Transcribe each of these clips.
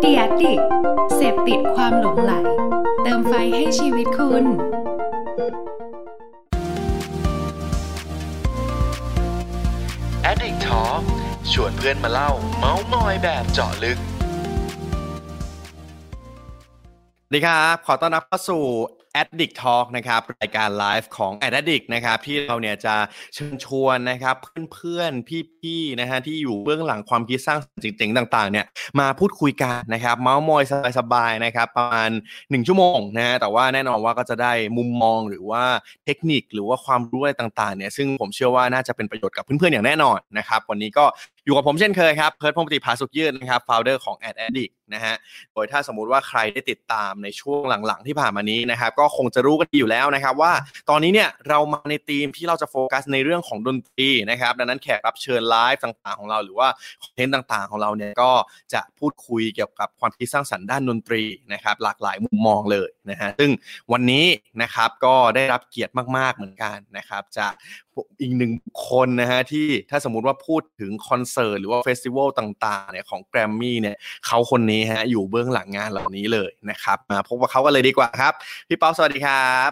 เดียดิกเสพติดความหลงไหล เติมไฟให้ชีวิตคุณ Addict Talk ชวนเพื่อนมาเล่า เมาส์มอยแบบเจาะลึกสวัสดีครับ ขอต้อนรับเข้าสู่ Addict Talk นะครับรายการไลฟ์ของ Addict นะครับที่เราเนี่ยจะเชิญชวนนะครับเพื่อนๆพี่ๆนะฮะที่อยู่เบื้องหลังความคิดสร้างสรรค์เจ๋งๆต่างๆเนี่ยมาพูดคุยกันนะครับเมาส์มอยสบายๆนะครับประมาณ 1 ชั่วโมงนะฮะแต่ว่าแน่นอนว่าก็จะได้มุมมองหรือว่าเทคนิคหรือว่าความรู้อะไรต่างๆเนี่ยซึ่งผมเชื่อว่าน่าจะเป็นประโยชน์กับเพื่อนๆอย่างแน่นอนนะครับวันนี้ก็ อยู่กับผมเช่นเคยครับเพิร์ดพงศ์ปฏิภาสุขยืดนะครับ founder ของ Ad Addict นะฮะโดยถ้าสมมุติว่าใครได้ติดตามในช่วงหลังๆ ที่ผ่านมานี้นะครับก็คงจะรู้กันอยู่แล้วนะครับว่าตอนนี้เนี่ยเรามาในธีมที่เราจะโฟกัสในเรื่องของดนตรีนะครับดังนั้นแขกรับเชิญไลฟ์ต่างๆของเราหรือว่าคอนเทนต์ต่างๆ ของเราเนี่ยก็จะพูดคุยเกี่ยวกับความคิดสร้างสรรค์ด้านดนตรีนะครับหลากหลายมุมมองเลยนะฮะซึ่งวันนี้นะครับก็ได้รับเกียรติมากๆเหมือนกันนะครับจาก อีกหนึ่งคนนะฮะที่ถ้าสมมุติว่าพูดถึงคอนเสิร์ตหรือว่าเฟสติวัลต่างๆเนี่ยของแกรมมี่เนี่ยเขาคนนี้ฮะอยู่เบื้องหลังงานเหล่านี้เลยนะครับมาพบกับเขากันเลยดีกว่าครับ พี่ป๊อปสวัสดีครับ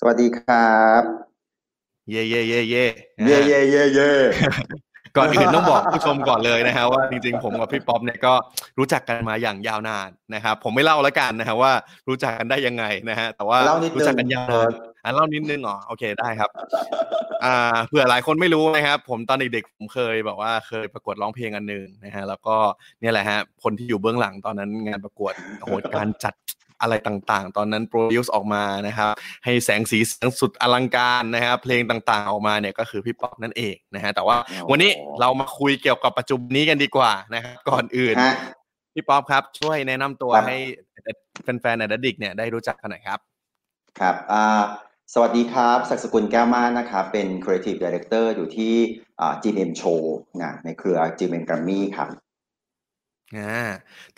สวัสดีครับ เย่เย่เย่เย่เย่เย่เย่เย่ก่อนอื่นต้องบอกผู้ชมก่อนเลยนะฮะว่าจริงๆผมกับพี่ป๊อปเนี่ยก็รู้จักกันมาอย่างยาวนานนะครับผมไม่เล่าแล้วกันนะฮะว่ารู้จักกันได้ยังไงนะฮะแต่ว่าเล่านิดนึงรู้จักกันยาวนาน อะเล่านิดนึงอ๋อโอเคได้ครับ อ่าเผื่อหลายคนไม่รู้นะครับ ผมตอนเด็กๆผมเคยแบบว่าเคยประกวดร้องเพลงอันหนึ่งนะฮะแล้วก็เนี่ยแหละฮะคนที่อยู่เบื้องหลังตอนนั้นงานประกวดโอ้โหการจัดอะไรต่างๆ ตอนนั้นโปรดิวซ์ออกมานะครับ ให้แสงสีเสียงสุดอลังการนะครับเพลงต่างๆออกมาเนี่ยก็คือพี่ป๊อกนั่นเองนะฮะแต่ว่าวันนี้เรามาคุยเกี่ยวกับปัจจุบันนี้กันดีกว่านะครับก่อนอื่นฮะพี่ป๊อปครับ ช่วยแนะนำตัวครับให้แฟนๆในดัดดิกเนี่ยได้รู้จักกันหน่อยครับ ครับอ่า สวัสดีครับ ศักดิ์สกุลแก้วมากนะครับ เป็น Creative Director อยู่ที่อ่า GM Show นะในเครือ GM Grammy ครับอ่า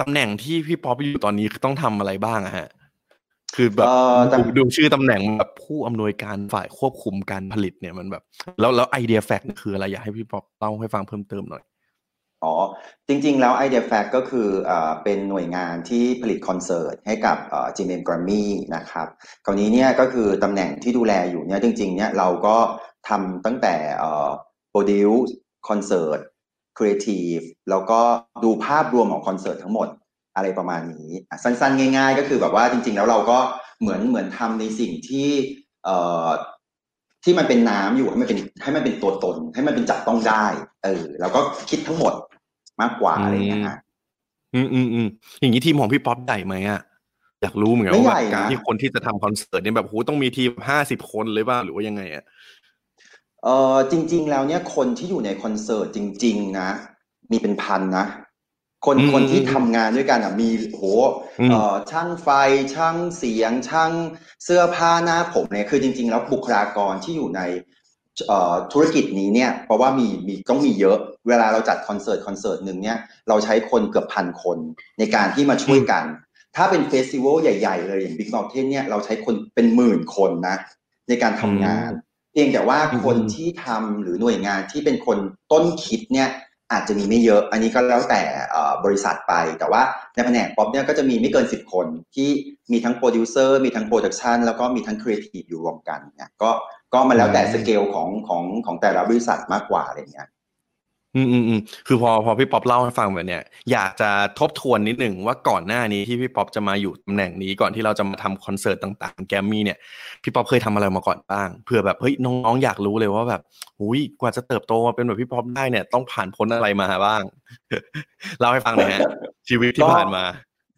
ตำแหน่งที่พี่ป๊อปอยู่ตอนนี้คือต้องทำอะไรบ้างอะฮะ คือแบบเอ่อดูตำดูชื่อตำแหน่งแบบผู้อำนวยการฝ่ายควบคุมการผลิตเนี่ยมันแบบ แล้วแล้ว Idea Fact คืออะไรอยากให้พี่ป๊อปเล่าให้ฟังเพิ่มเติมหน่อย อ๋อ จริงๆ แล้ว Idea Fact ก็คือเอ่อเป็นหน่วยงานที่ผลิตคอนเสิร์ตให้กับเอ่อ GMM Grammy นะครับคราวนี้เนี่ยก็คือตำแหน่งที่ดูแลอยู่เนี่ยจริงๆเนี่ยเราก็ทำตั้งแต่เอ่อ produce คอนเสิร์ต creative แล้วก็ดูภาพรวมของคอนเสิร์ตทั้งหมดอะไรประมาณนี้สั้นๆ ง่าย ๆ ก็คือแบบว่าจริง ๆ แล้วเราก็เหมือนเหมือนทำในสิ่งที่ ที่มันเป็นน้ำอยู่ให้มันเป็นให้มันเป็นตัวตน ให้มันเป็นจับต้องได้ เออ แล้วก็คิดทั้งหมดมากกว่าอืมอะไรอย่างเงี้ยฮะอืมอืมอืมอย่างนี้ทีมของพี่ป๊อปใหญ่ไหมอะอยากรู้เหมือนกันไม่ว่าใหญ่แบบการนะที่คนที่จะทำคอนเสิร์ตเนี่ยแบบโหต้องมีทีมห้าสิบคนเลยป่ะหรือว่ายังไงอะเออจริง ๆ แล้วเนี่ยคนที่อยู่ในคอนเสิร์ตจริง ๆ นะ มีเป็นพันนะ คนอืมคนที่ทำงานด้วยกันอะมีโหอืมเอ่อช่างไฟช่างเสียง ช่างเสื้อผ้าหน้าผมเนี่ยคือจริง ๆ แล้วบุคลากรที่อยู่ในเอ่อธุรกิจนี้เนี่ยเพราะว่ามีมีต้องมีเยอะ เวลาเราจัดคอนเสิร์ตคอนเสิร์ตหนึ่งเนี่ยเราใช้คนเกือบพันคนในการที่มาช่วยกัน ถ้าเป็น festival ใหญ่ ๆ เลยอย่าง Big Mountain เนี่ยเราใช้คนเป็นหมื่นคนนะ ในการทำงาน เพียงแต่ว่าอืมคนที่ทำหรือหน่วยงานที่เป็นคนต้นคิดเนี่ย อาจจะมีไม่เยอะ อันนี้ก็แล้วแต่เอ่อบริษัทไป แต่ว่าในแผนกป๊อปเนี่ยก็จะมีไม่เกินสิบคนที่มีทั้งโปรดิวเซอร์มีทั้ง production แล้วก็มีทั้งครีเอทีฟอยู่รวมกันเนี่ยก็ก็มาแล้วแต่สเกลของของของแต่ละบริษัทมากกว่าอะไรเงี้ย อืมอืมอืมคือพอพอพี่ป๊อปเล่าให้ฟังแบบเนี้ยอยากจะทบทวนนิดหนึ่งว่าก่อนหน้านี้ที่พี่ป๊อปจะมาอยู่ตำแหน่งนี้ก่อนที่เราจะมาทำคอนเสิร์ตต่างๆ แกรมมี่เนี่ยพี่ป๊อปเคยทำอะไรมาก่อนบ้างเผื่อแบบเฮ้ยน้องๆอยากรู้เลยว่าแบบหูยกว่าจะเติบโตมาเป็นแบบพี่ป๊อปได้เนี่ยต้องผ่านพ้นอะไรมาบ้างเล่าให้ฟังหน่อยฮะชีวิตที่ผ่านมา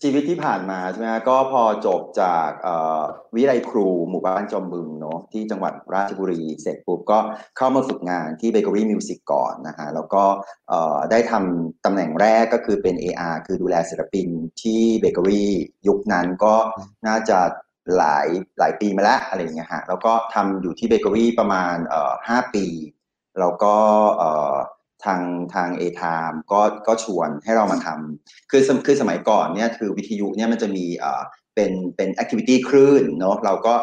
ชีวิตที่ผ่านมาใช่ไหมก็พอจบจากวิทยาลัยครูหมู่บ้านจอมบึงเนาะที่จังหวัดราชบุรีเสร็จปุ๊บก็เข้ามาฝึกงานที่เบเกอรี่มิวสิกก่อนนะฮะแล้วก็ได้ทำตำแหน่งแรกก็คือเป็น AR คือดูแลศิลปินที่เบเกอรี่ยุคนั้นก็น่าจะหลายหลายปีมาแล้วอะไรอย่างเงี้ยฮะแล้วก็ทำอยู่ที่เบเกอรี่ประมาณห้าปี แล้วก็ ทางทางเอไทม์ก็ก็ชวนให้เรามาทำคือคือสมัยก่อนเนี่ยคือวิทยุเนี่ยมันจะมีเอ่อเป็นเป็น activity คลื่นเนาะเราก็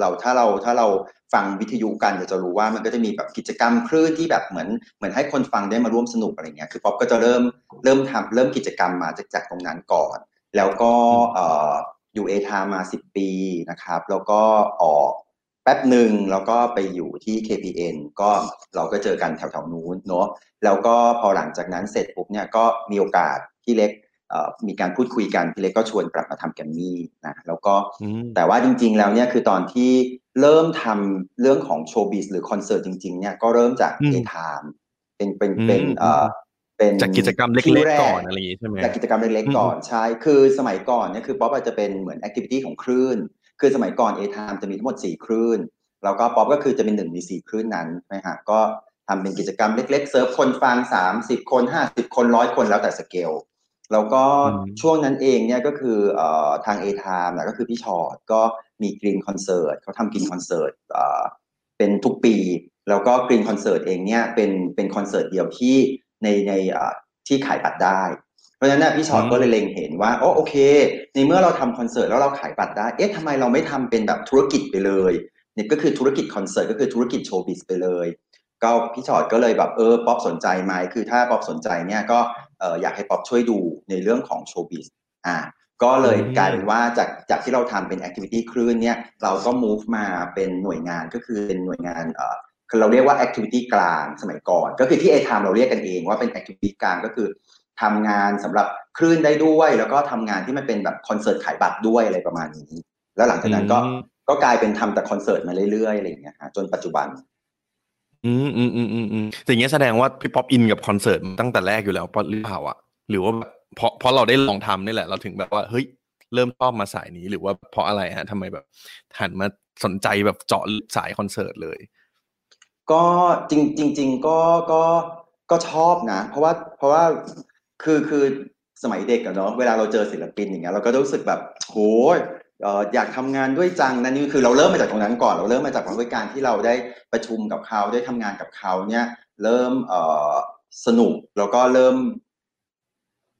เราถ้าเราถ้าเราฟังวิทยุกันจะรู้ว่ามันก็จะมีแบบกิจกรรมคลื่นที่แบบเหมือนเหมือนให้คนฟังได้มาร่วมสนุกอะไรเงี้ยคือป๊อปก็จะเริ่มเริ่มทำเริ่มกิจกรรมมาจากจากตรงนั้นก่อน แล้วก็เอ่ออยู่เอทามาสิบปีนะครับ แล้วก็ออก แป๊บหนึ่งแล้วก็ไปอยู่ที่ KPN ก็เราก็เจอกันแถวๆนู้นเนาะแล้วก็พอหลังจากนั้นเสร็จปุ๊บเนี่ยก็มีโอกาสที่เล็กมีการพูดคุยกันพี่เล็กก็ชวนกลับมาทำแกมมี่นะแล้วก็แต่ว่าจริง ๆ แล้วเนี่ยคือตอนที่เริ่มทำเรื่องของโชว์บิสหรือคอนเสิร์ตจริง ๆ เนี่ยก็เริ่มจากเอทามเป็นเป็นเป็นเอ่อเป็นจากกิจกรรมเล็กๆก่อนอะไรอย่างนี้ใช่ไหมจากกิจกรรมเล็กๆก่อนใช่คือสมัยก่อนเนี่ยคือป๊อปอาจจะเป็นเหมือน activity ของคลื่น คือสมัยก่อนเอไทม์จะมีทั้งหมดสี่คลื่น แล้วก็ป๊อปก็คือจะเป็นหนึ่งในสี่คลื่นนั้นใช่ไหมฮะก็ทำเป็นกิจกรรมเล็ก ๆ เซิร์ฟคนฟังสามสิบคนห้าสิบคนร้อยคนแล้วแต่สเกลแล้วก็ช่วงนั้นเองเนี่ยก็คือเอ่อทางเอไทม์นะก็คือพี่ฉอดก็มี Green Concert เขาทำ Green Concert เอ่อเป็นทุกปี แล้วก็ Green Concert เองเนี่ยเป็นเป็นคอนเสิร์ตเดียวที่ในในเอ่อที่ขายบัตรได้เพ ราะฉะนั้นพี่ฉอดก็เลยเล็งเห็นว่าโอ้โอเค ในเมื่อเราทำคอนเสิร์ตแล้วเราขายบัตรได้ เอ๊ะทำไมเราไม่ทำเป็นแบบธุรกิจไปเลยเนี่ยก็คือธุรกิจคอนเสิร์ตก็คือธุรกิจ showbiz ไปเลย ก็พี่ฉอดก็เลยแบบเออป๊อปสนใจไหมคือถ้าป๊อปสนใจเนี่ยก็เอออยากให้ป๊อปช่วยดูในเรื่องของ showbiz อ่าก็เลยกลายเป็นว่าจากจากที่เราทำเป็น activity คลื่นเนี่ยเราก็ move มาเป็นหน่วยงานก็คือเป็นหน่วยงานเออคือเราเรียกว่า activity กลางสมัยก่อน ก็คือที่ Atime เราเรียกกันเองว่าเป็น activity กลางก็คือ ทำงานสำหรับคลื่นได้ด้วย แล้วก็ทำงานที่มันเป็นแบบคอนเสิร์ตขายบัตรด้วยอะไรประมาณนี้ แล้วหลังจากนั้นก็ก็กลายเป็นทำแต่คอนเสิร์ตมาเรื่อยๆอะไรอย่างเงี้ยจนปัจจุบัน อืมอืมอืมอืมอืมอย่างเงี้ยแสดงว่าพี่ป๊อปอินกับคอนเสิร์ตตั้งแต่แรกอยู่แล้วหรือเปล่าอะหรือว่าเพราะเพราะเราได้ลองทำนี่แหละ เราถึงแบบว่าเฮ้ยเริ่มชอบมาสายนี้หรือว่าเพราะอะไรฮะทำไมแบบหันมาสนใจแบบเจาะสายคอนเสิร์ตเลย ก็จริงจริงจริงก็ก็ก็ชอบนะ เพราะว่าเพราะว่า คือคือสมัยเด็กอะเนาะเวลาเราเจอศิลปินอย่างเงี้ยเราก็รู้สึกแบบโหอยากทำงานด้วยจังนั่นนี่คือเราเริ่มมาจากตรงนั้นก่อน เราเริ่มมาจากด้วยการที่เราได้ประชุมกับเขาได้ทำงานกับเขาเนี่ยเริ่มเออสนุกแล้วก็เริ่ม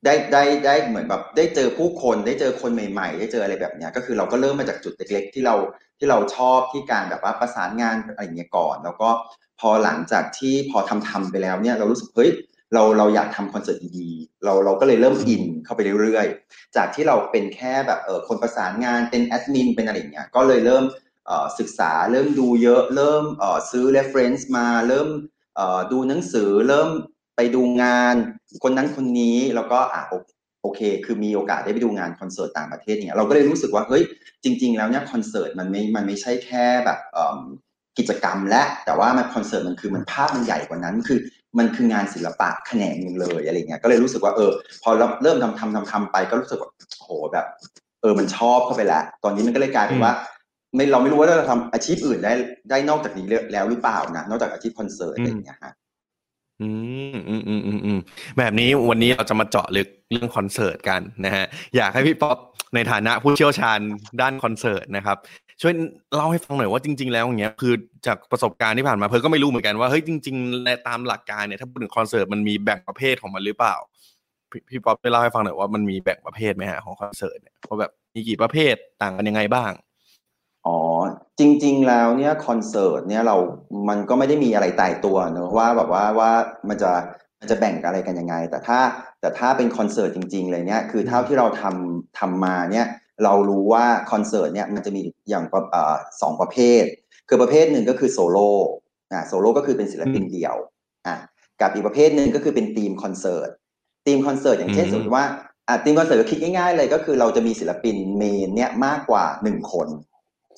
ได้ได้ได้เหมือนแบบได้เจอผู้คนได้เจอคนใหม่ ๆ ได้เจออะไรแบบเนี้ยก็คือเราก็เริ่มมาจากจุดเล็กๆ ที่เราที่เราชอบที่การแบบว่าประสานงานอะไรเงี้ยก่อน แล้วก็พอหลังจากที่พอทำทำไปแล้วเนี่ย เรารู้สึกเฮ้ย เราเราอยากทำคอนเสิร์ตดีๆเราเราก็เลยเริ่มอินเข้าไปเรื่อยๆ จากที่เราเป็นแค่แบบเออคนประสานงานเป็นแอดมินเป็นอะไรอย่างเงี้ยก็เลยเริ่มศึกษาเริ่มดูเยอะเริ่มซื้อ reference มาเริ่มดูหนังสือเริ่มไปดูงานคนนั้นคนนี้แล้วก็อะโอเค คือมีโอกาสได้ไปดูงานคอนเสิร์ตต่างประเทศเนี่ยเราก็เลยรู้สึกว่าเฮ้ยจริง ๆ แล้วเนี่ยคอนเสิร์ตมันไม่มันไม่ใช่แค่แบบกิจกรรมและแต่ว่ามันคอนเสิร์ตมันคือมันภาพมันใหญ่กว่านั้น คือ มันคืองานศิลปะแขนงหนึ่งเลยอะไรเงี้ยก็เลยรู้สึกว่าเออ พอเราเริ่มทำทำทำทำไปก็รู้สึกว่าโหแบบ เออมันชอบเข้าไปแล้ว ตอนนี้มันก็เลยกลายเป็นว่าไม่เราไม่รู้ว่าเราทำอาชีพอื่นได้ได้นอกจากนี้แล้วหรือเปล่านะนอกจากอาชีพคอนเสิร์ตอะไรอย่างเงี้ยฮะอืมอืมอืมอืมอืมแบบนี้วันนี้เราจะมาเจาะลึกเรื่องคอนเสิร์ตกันนะฮะอยากให้พี่ป๊อปในฐานะผู้เชี่ยวชาญด้านคอนเสิร์ตนะครับ ช่วยเล่าให้ฟังหน่อยว่าจริง ๆ แล้วอย่างเงี้ยคือจากประสบการณ์ที่ผ่านมาเพิร์ทก็ไม่รู้เหมือนกันว่าเฮ้ยจริงๆในตามหลักการเนี่ยถ้าพูดถึงคอนเสิร์ตมันมีแบ่งประเภทของมันหรือเปล่า พี่ป๊อปไปเล่าให้ฟังหน่อยว่ามันมีแบ่งประเภทไหมฮะของคอนเสิร์ตเนี่ยว่าแบบมีกี่ประเภทต่างกันยังไงบ้างอ๋อจริง ๆ แล้วเนี่ยคอนเสิร์ตเนี่ยเรา มันก็ไม่ได้มีอะไรตายตัวเนอะว่าแบบว่าว่ามันจะมันจะแบ่งอะไรกันยังไง แต่ถ้าแต่ถ้าเป็นคอนเสิร์ตจริง ๆ เลยเนี่ยคือเท่าที่เราทำทำมาเนี่ย เรารู้ว่าคอนเสิร์ตเนี่ยมันจะมีอย่างสองประเภท คือประเภทหนึ่งก็คือโซโล่อ่าโซโล่ก็คือเป็นศิลปินเดี่ยวอะกับอีกประเภทหนึ่งก็คือเป็นธีมคอนเสิร์ตธีมคอนเสิร์ตอย่างเช่นสมมติว่าอะธีมคอนเสิร์ตคิดง่ายๆเลยก็คือเราจะมีศิลปิน main เนี่ยมากกว่าหนึ่งคน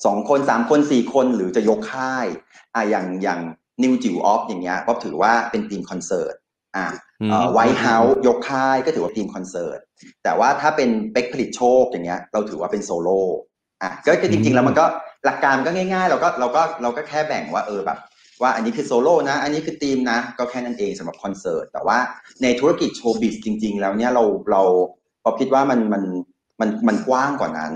สองคนสามคนสี่คนหรือจะยกค่ายอะอย่างอย่างนิวจิ๋วอ๊อฟอย่างเงี้ยก็ถือว่าเป็นธีมคอนเสิร์ต อ่าไวท์เฮาส์ยกค่ายก็ถือว่าธีมคอนเสิร์ต แต่ว่าถ้าเป็นเป๊กผลิตโชคอย่างเงี้ย เราถือว่าเป็นโซโล่อะก็จริง ๆ แล้วมันก็หลักการก็ง่ายๆ เราก็เราก็เราก็แค่แบ่งว่าเออแบบว่าอันนี้คือโซโล่นะ อันนี้คือธีมนะ ก็แค่นั้นเองสำหรับคอนเสิร์ต แต่ว่าในธุรกิจ show biz จริง ๆ แล้วเนี่ยเราเราพอคิดว่ามันมันมันมันกว้างกว่านั้น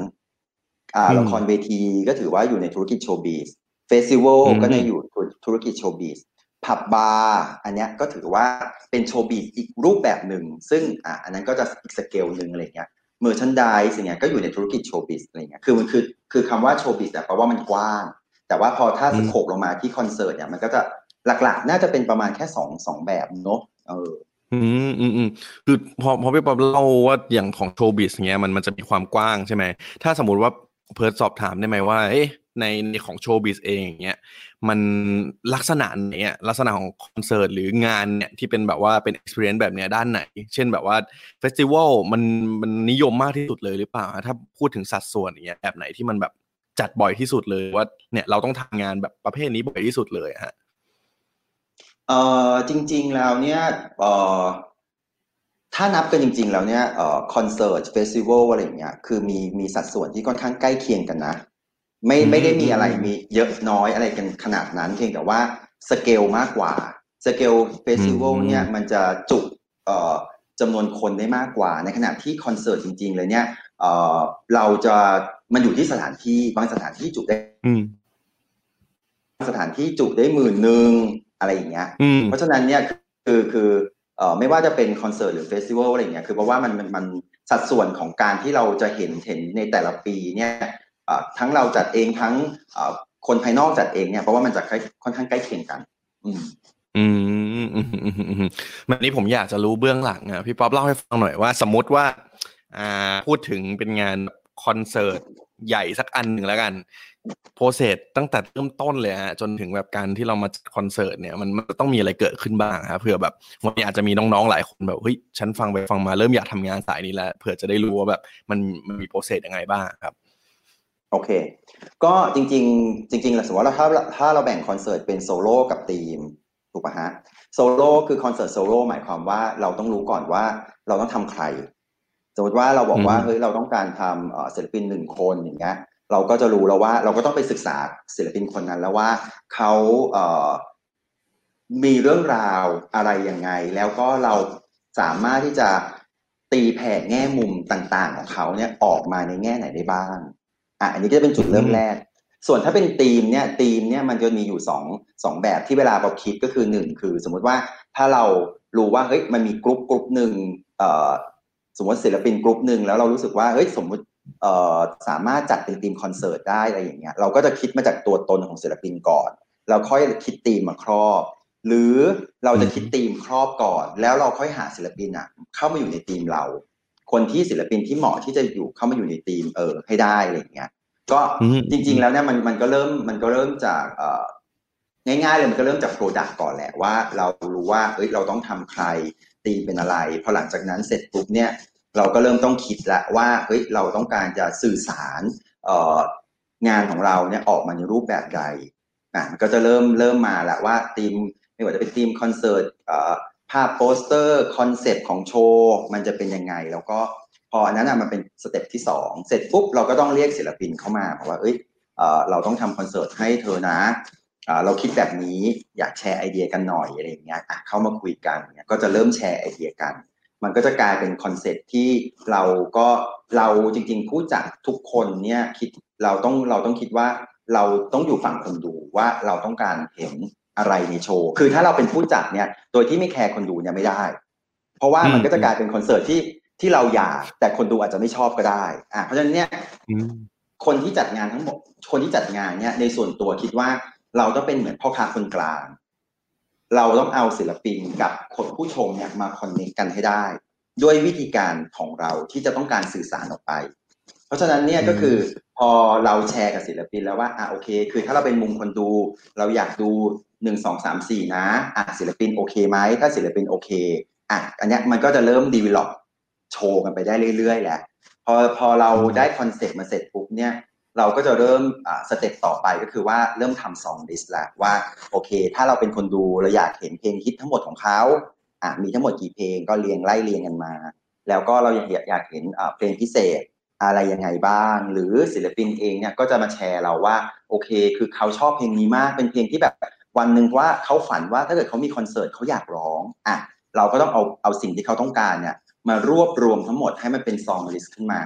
อ่าละครเวทีก็ถือว่าอยู่ในธุรกิจ show biz festival ก็ในอยู่ธุรกิจ show biz ผับบาร์อันนี้ก็ถือว่าเป็น show biz อีกรูปแบบหนึ่ง ซึ่งอะอันนั้นก็จะอีกสเกลหนึ่งอะไรเงี้ย merchandising เงี้ยก็อยู่ในธุรกิจ show biz อะไรเงี้ยคือมันคือคือคำว่า show biz แต่แปลว่ามันกว้าง แต่ว่าพอถ้าอือ scope ลงมาที่คอนเสิร์ตเนี่ยมันก็จะหลักๆ น่าจะเป็นประมาณแค่สองสองแบบเนอะเอออืมอืมอืมคือพอพอพี่ป๊อบเล่าว่าอย่างของ show biz เงี้ยมันมันจะมีความกว้างใช่ไหมถ้าสมมุติว่าเพิร์ทสอบถามได้ไหมว่าเอ๊ะ ในในของ show biz เองอย่างเงี้ยมันลักษณะไหนอะลักษณะของคอนเสิร์ตหรืองานเนี่ยที่เป็นแบบว่าเป็น experience แบบเนี้ยด้านไหน เช่นแบบว่า festival มันมันนิยมมากที่สุดเลยหรือเปล่า ถ้าพูดถึงสัดส่วนอย่างเงี้ยแบบไหนที่มันแบบจัดบ่อยที่สุดเลยว่าเนี่ยเราต้องทำงานแบบประเภทนี้บ่อยที่สุดเลยฮะเอ่อจริง ๆ แล้วเนี่ยเอ่อถ้านับกันจริง ๆ แล้วเนี่ยเอ่อคอนเสิร์ต festival อะไรอย่างเงี้ยคือมีมีสัดส่วนที่ค่อนข้างใกล้เคียงกันนะ ไม่อืมไม่ได้มีอะไรอืมมีเยอะน้อยอะไรกันขนาดนั้นเพียงแต่ว่าสเกลมากกว่า scale festival อืมเนี่ยมันจะจุเอ่อจำนวนคนได้มากกว่า ในขณะที่คอนเสิร์ตจริง ๆ เลยเนี่ยเอ่อเราจะมันอยู่ที่สถานที่บางสถานที่จุได้อืมสถานที่จุได้หมื่นหนึ่งอะไรอย่างเงี้ยอืมเพราะฉะนั้นเนี่ยคือคือเอ่อไม่ว่าจะเป็นคอนเสิร์ตหรือเฟสติวัลอะไรอย่างเงี้ยคือเพราะว่ามันมันมันสัดส่วนของการที่เราจะเห็นเห็นในแต่ละปีเนี่ยเอ่อ ทั้งเราจัดเองทั้งคนภายนอกจัดเองเนี่ยเพราะว่ามันจะค่อนข้างใกล้เคียงกันอืมอืมอืมอืมอืมอืมวันนี้ผมอยากจะรู้เบื้องหลังอะพี่ป๊อปเล่าให้ฟังหน่อยว่าสมมติว่า อ่าพูดถึงเป็นงานคอนเสิร์ตใหญ่สักอันหนึ่งแล้วกัน process ตั้งแต่เริ่มต้นเลยฮะจนถึงแบบการที่เรามาคอนเสิร์ตเนี่ยมันต้องมีอะไรเกิดขึ้นบ้างครับเผื่อแบบวันนี้อาจจะมีน้องๆหลายคนแบบเฮ้ยฉันฟังไปฟังมาเริ่มอยากทำงานสายนี้แล้วเผื่อจะได้รู้ว่าแบบมันมันมี process ยังไงบ้างครับ โอเค ก็จริง ๆ จริงๆแล้วสมมติว่าถ้าถ้าเราแบ่งคอนเสิร์ตเป็นโซโล่กับธีมถูกปะฮะโซโล่คือคอนเสิร์ตโซโล่หมายความว่าเราต้องรู้ก่อนว่าเราต้องทำใคร สมมติว่าเราบอกว่าอืมเฮ้ยเราต้องการทำเอ่อศิลปินหนึ่งคนอย่างเงี้ยเราก็จะรู้แล้วว่าเราก็ต้องไปศึกษาศิลปินคนนั้นแล้วว่าเขาเอ่อมีเรื่องราวอะไรยังไง แล้วก็เราสามารถที่จะตีแผ่แง่มุมต่างๆ ของเขาเนี่ยออกมาในแง่ไหนได้บ้าง อะอันนี้ก็จะเป็นจุดเริ่มแรก ส่วนถ้าเป็นธีมเนี่ยธีมเนี่ยมันจะมีอยู่สองสองแบบที่เวลาเราคิดก็คือหนึ่งคือ สมมุติว่าถ้าเรารู้ว่าเฮ้ยมันมีกรุ๊ปกรุ๊ปหนึ่งเอ่อสมมติศิลปินกรุ๊ปหนึ่งแล้วเรารู้สึกว่าเฮ้ยสมมุติเอ่อสามารถจัดเป็นธีมคอนเสิร์ตได้อะไรอย่างเงี้ยเราก็จะคิดมาจากตัวตนของศิลปินก่อนแล้วค่อยคิดธีมมาครอบ หรือเราจะคิดธีมครอบก่อน แล้วเราค่อยหาศิลปินอะเข้ามาอยู่ในธีมเรา คนที่ศิลปินที่เหมาะที่จะอยู่เข้ามาอยู่ในธีมเออให้ได้อะไรอย่างเงี้ย ก็อืมจริง ๆ แล้วเนี่ยมันมันก็เริ่มมันก็เริ่มจากเอ่อง่ายๆเลยมันก็เริ่มจาก product ก่อนแหละว่า เรารู้ว่าเอ้ยเราต้องทำใครธีมเป็นอะไร พอหลังจากนั้นเสร็จปุ๊บเนี่ยเราก็เริ่มต้องคิดแล้วว่าเฮ้ยเราต้องการจะสื่อสารเอ่องานของเราเนี่ยออกมาในรูปแบบใดอะมันก็จะเริ่มเริ่มมาแล้วว่าธีมไม่ว่าจะเป็นธีมคอนเสิร์ตเอ่อ ภาพโปสเตอร์คอนเซปต์ของโชว์มันจะเป็นยังไง แล้วก็พออันนั้นอะมันเป็น step ที่สองเสร็จปุ๊บเราก็ต้องเรียกศิลปินเข้ามาบอกว่าเอ้ยเอเราต้องทำคอนเสิร์ตให้เธอนะอ่าเราคิดแบบนี้อยากแชร์ไอเดียกันหน่อยอะไรอย่างเงี้ยเข้ามาคุยกันเนี่ยก็จะเริ่มแชร์ไอเดียกัน มันก็จะกลายเป็นคอนเซ็ปต์ที่เราก็เราจริงๆผู้จัดทุกคนเนี่ยคิดเราต้องเราต้องคิดว่าเราต้องอยู่ฝั่งคนดูว่าเราต้องการเห็น อะไรในโชว์ คือถ้าเราเป็นผู้จัดเนี่ย โดยที่ไม่แคร์คนดูเนี่ยไม่ได้ เพราะว่ามันก็จะกลายเป็นคอนเสิร์ตที่ที่เราอยาก แต่คนดูอาจจะไม่ชอบก็ได้ อะเพราะฉะนั้นเนี่ยอืมคนที่จัดงานทั้งหมด คนที่จัดงานเนี่ย ในส่วนตัวคิดว่าเราต้องเป็นเหมือนพ่อค้าคนกลาง เราต้องเอาศิลปินกับคนผู้ชมเนี่ยมาคอนเนคกันให้ได้ ด้วยวิธีการของเราที่จะต้องการสื่อสารออกไป เพราะฉะนั้นเนี่ยก็คือพอเราแชร์กับศิลปินแล้วว่าอะโอเค คือถ้าเราเป็นมุมคนดู เราอยากดู หนึ่งสองสามสี่นะอะศิลปินโอเคไหมถ้าศิลปินโอเคอะอันเนี้ยมันก็จะเริ่ม develop โชว์กันไปได้เรื่อยๆแหละพอพอเราได้คอนเซ็ปต์มาเสร็จปุ๊บเนี่ยเราก็จะเริ่ม step ต่อไปก็คือว่าเริ่มทำ song list แล้วว่าโอเค ถ้าเราเป็นคนดูเราอยากเห็นเพลงฮิตทั้งหมดของเขาอะมีทั้งหมดกี่เพลงก็เรียงไล่เรียงกันมา แล้วก็เราอยากอยากเห็นเพลงพิเศษอะไรยังไงบ้าง หรือศิลปินเองเนี่ยก็จะมาแชร์เราว่าโอเค คือเขาชอบเพลงนี้มากเป็นเพลงที่แบบ วันหนึ่งว่าเขาฝันว่าถ้าเกิดเขามีคอนเสิร์ตเขาอยากร้องอะเราก็ต้องเอาเอาสิ่งที่เขาต้องการเนี่ยมารวบรวมทั้งหมดให้มันเป็น song list ขึ้นมา